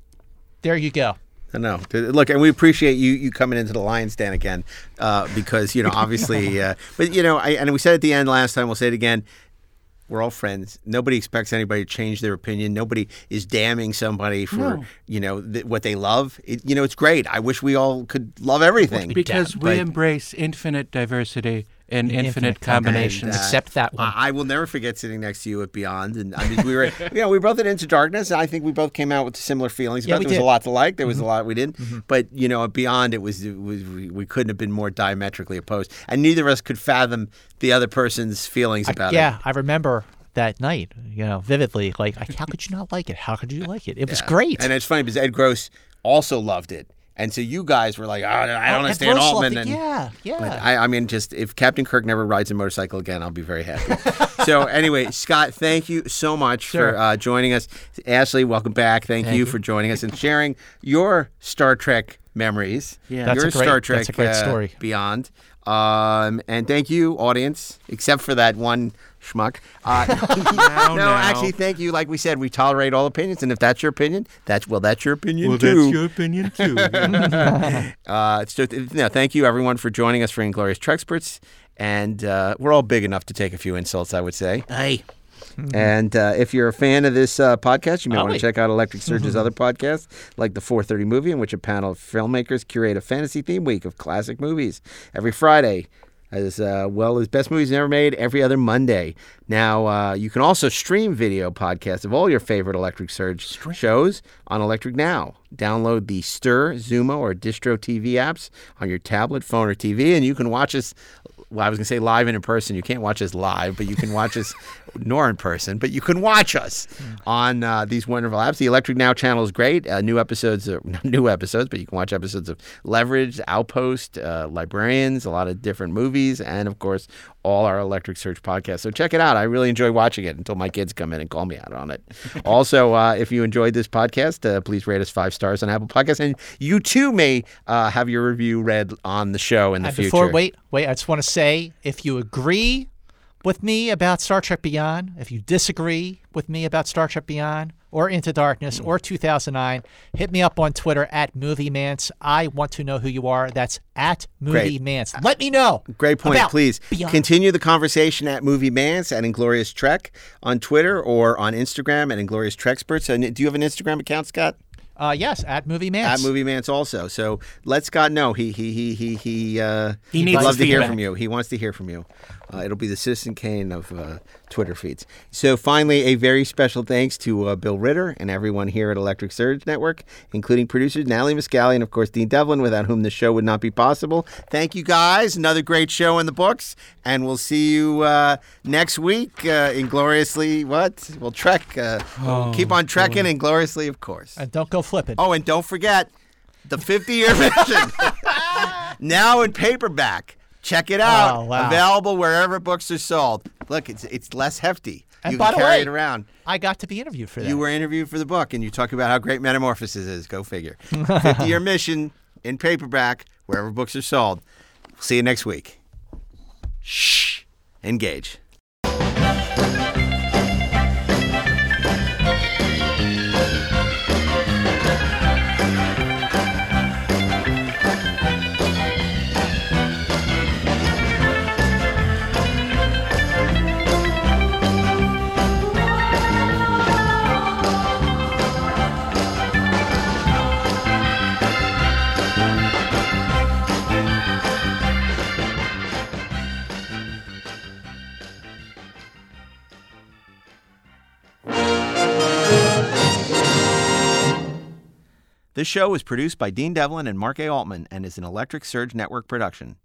there you go. I know. Look, and we appreciate you you coming into the Lions Den again, uh, because you know obviously, uh, but you know, I, and we said at the end last time, we'll say it again. We're all friends. Nobody expects anybody to change their opinion. Nobody is damning somebody for you know th- what they love. It, you know, it's great. I wish we all could love everything. Because we embrace infinite diversity and infinite, infinite combinations. And, uh, except that one I I will never forget sitting next to you at Beyond, and I mean, we were, you know, we both did Into Darkness, and I think we both came out with similar feelings. Yeah, about we it. There was a lot to like. There was a lot we didn't, but you know, at Beyond, it was, it was we, we couldn't have been more diametrically opposed, and neither of us could fathom the other person's feelings about it. yeah, I remember that night, you know, vividly. Like, how could you not like it? How could you like it? It was great. And it's funny because Ed Gross also loved it, and so you guys were like, oh, I don't understand Gross Altman. it. And, yeah, yeah. But I, I mean, just if Captain Kirk never rides a motorcycle again, I'll be very happy. so anyway, Scott, thank you so much for uh, joining us. Ashley, welcome back. Thank, you, for joining us and sharing your Star Trek memories. Yeah. That's your a great- Star Trek that's a great uh, story. Beyond. Um, and thank you, audience, except for that one schmuck. Uh, no, now. actually, thank you. Like we said, we tolerate all opinions, and if that's your opinion, that's well, that's your opinion too. Well, that's your opinion too. Uh, so, th- no, thank you everyone for joining us for Inglorious Treksperts, and uh, we're all big enough to take a few insults, I would say. hey, And uh, if you're a fan of this uh, podcast, you may want to check out Electric Surge's other podcasts, like the 4:30 Movie, in which a panel of filmmakers curate a fantasy theme week of classic movies every Friday. As uh, well as best movies never made every other Monday. Now uh, you can also stream video podcasts of all your favorite Electric Surge shows on Electric Now. Download the Stirr, Xumo, or Distro TV apps on your tablet, phone, or TV, and you can watch us well, I was going to say live and in person. You can't watch us live, but you can watch us, nor in person, but you can watch us on uh, these wonderful apps. The Electric Now channel is great. Uh, new episodes, are, not new episodes, but you can watch episodes of Leverage, Outpost, uh, Librarians, a lot of different movies, and of course, all our Electric Surge podcasts. So check it out. I really enjoy watching it until my kids come in and call me out on it. also, uh, if you enjoyed this podcast, uh, please rate us five stars on Apple Podcasts, and you too may uh, have your review read on the show in the future. before, wait, wait, I just want to say if you agree with me about Star Trek Beyond, if you disagree with me about Star Trek Beyond or Into Darkness or 2009, hit me up on Twitter at Movie Mantz. I want to know who you are. That's at Movie Great. Mantz. Let me know. Great point. about Please Beyond. continue the conversation at Movie Mantz at Inglorious Trek on Twitter or on Instagram at Inglorious Treksperts. And do you have an Instagram account, Scott? Uh, yes, at Movie Man. At Movie Mantz also. So let Scott know. He he he he he. Uh, He he'd needs love to hear feedback. from you. He wants to hear from you. Uh, it'll be the Citizen Kane of uh, Twitter feeds. So finally, a very special thanks to uh, Bill Ritter and everyone here at Electric Surge Network, including producers Natalie Muscali and of course Dean Devlin, without whom the show would not be possible. Thank you guys. Another great show in the books, and we'll see you uh, next week. Uh, ingloriously, what? We'll trek. Uh, we'll keep on trekking, ingloriously, of course. and don't go flipping. Oh, and don't forget the 50 year mission. now in paperback. Check it out. Oh, wow. Available wherever books are sold. Look, it's it's less hefty. And you by can the carry way- it around. I got to be interviewed for that. You were interviewed for the book, and you talk about how great Metamorphosis is. Go figure. 50 year mission in paperback wherever books are sold. See you next week. Shh. Engage. This show was produced by Dean Devlin and Mark A. Altman and is an Electric Surge Network production.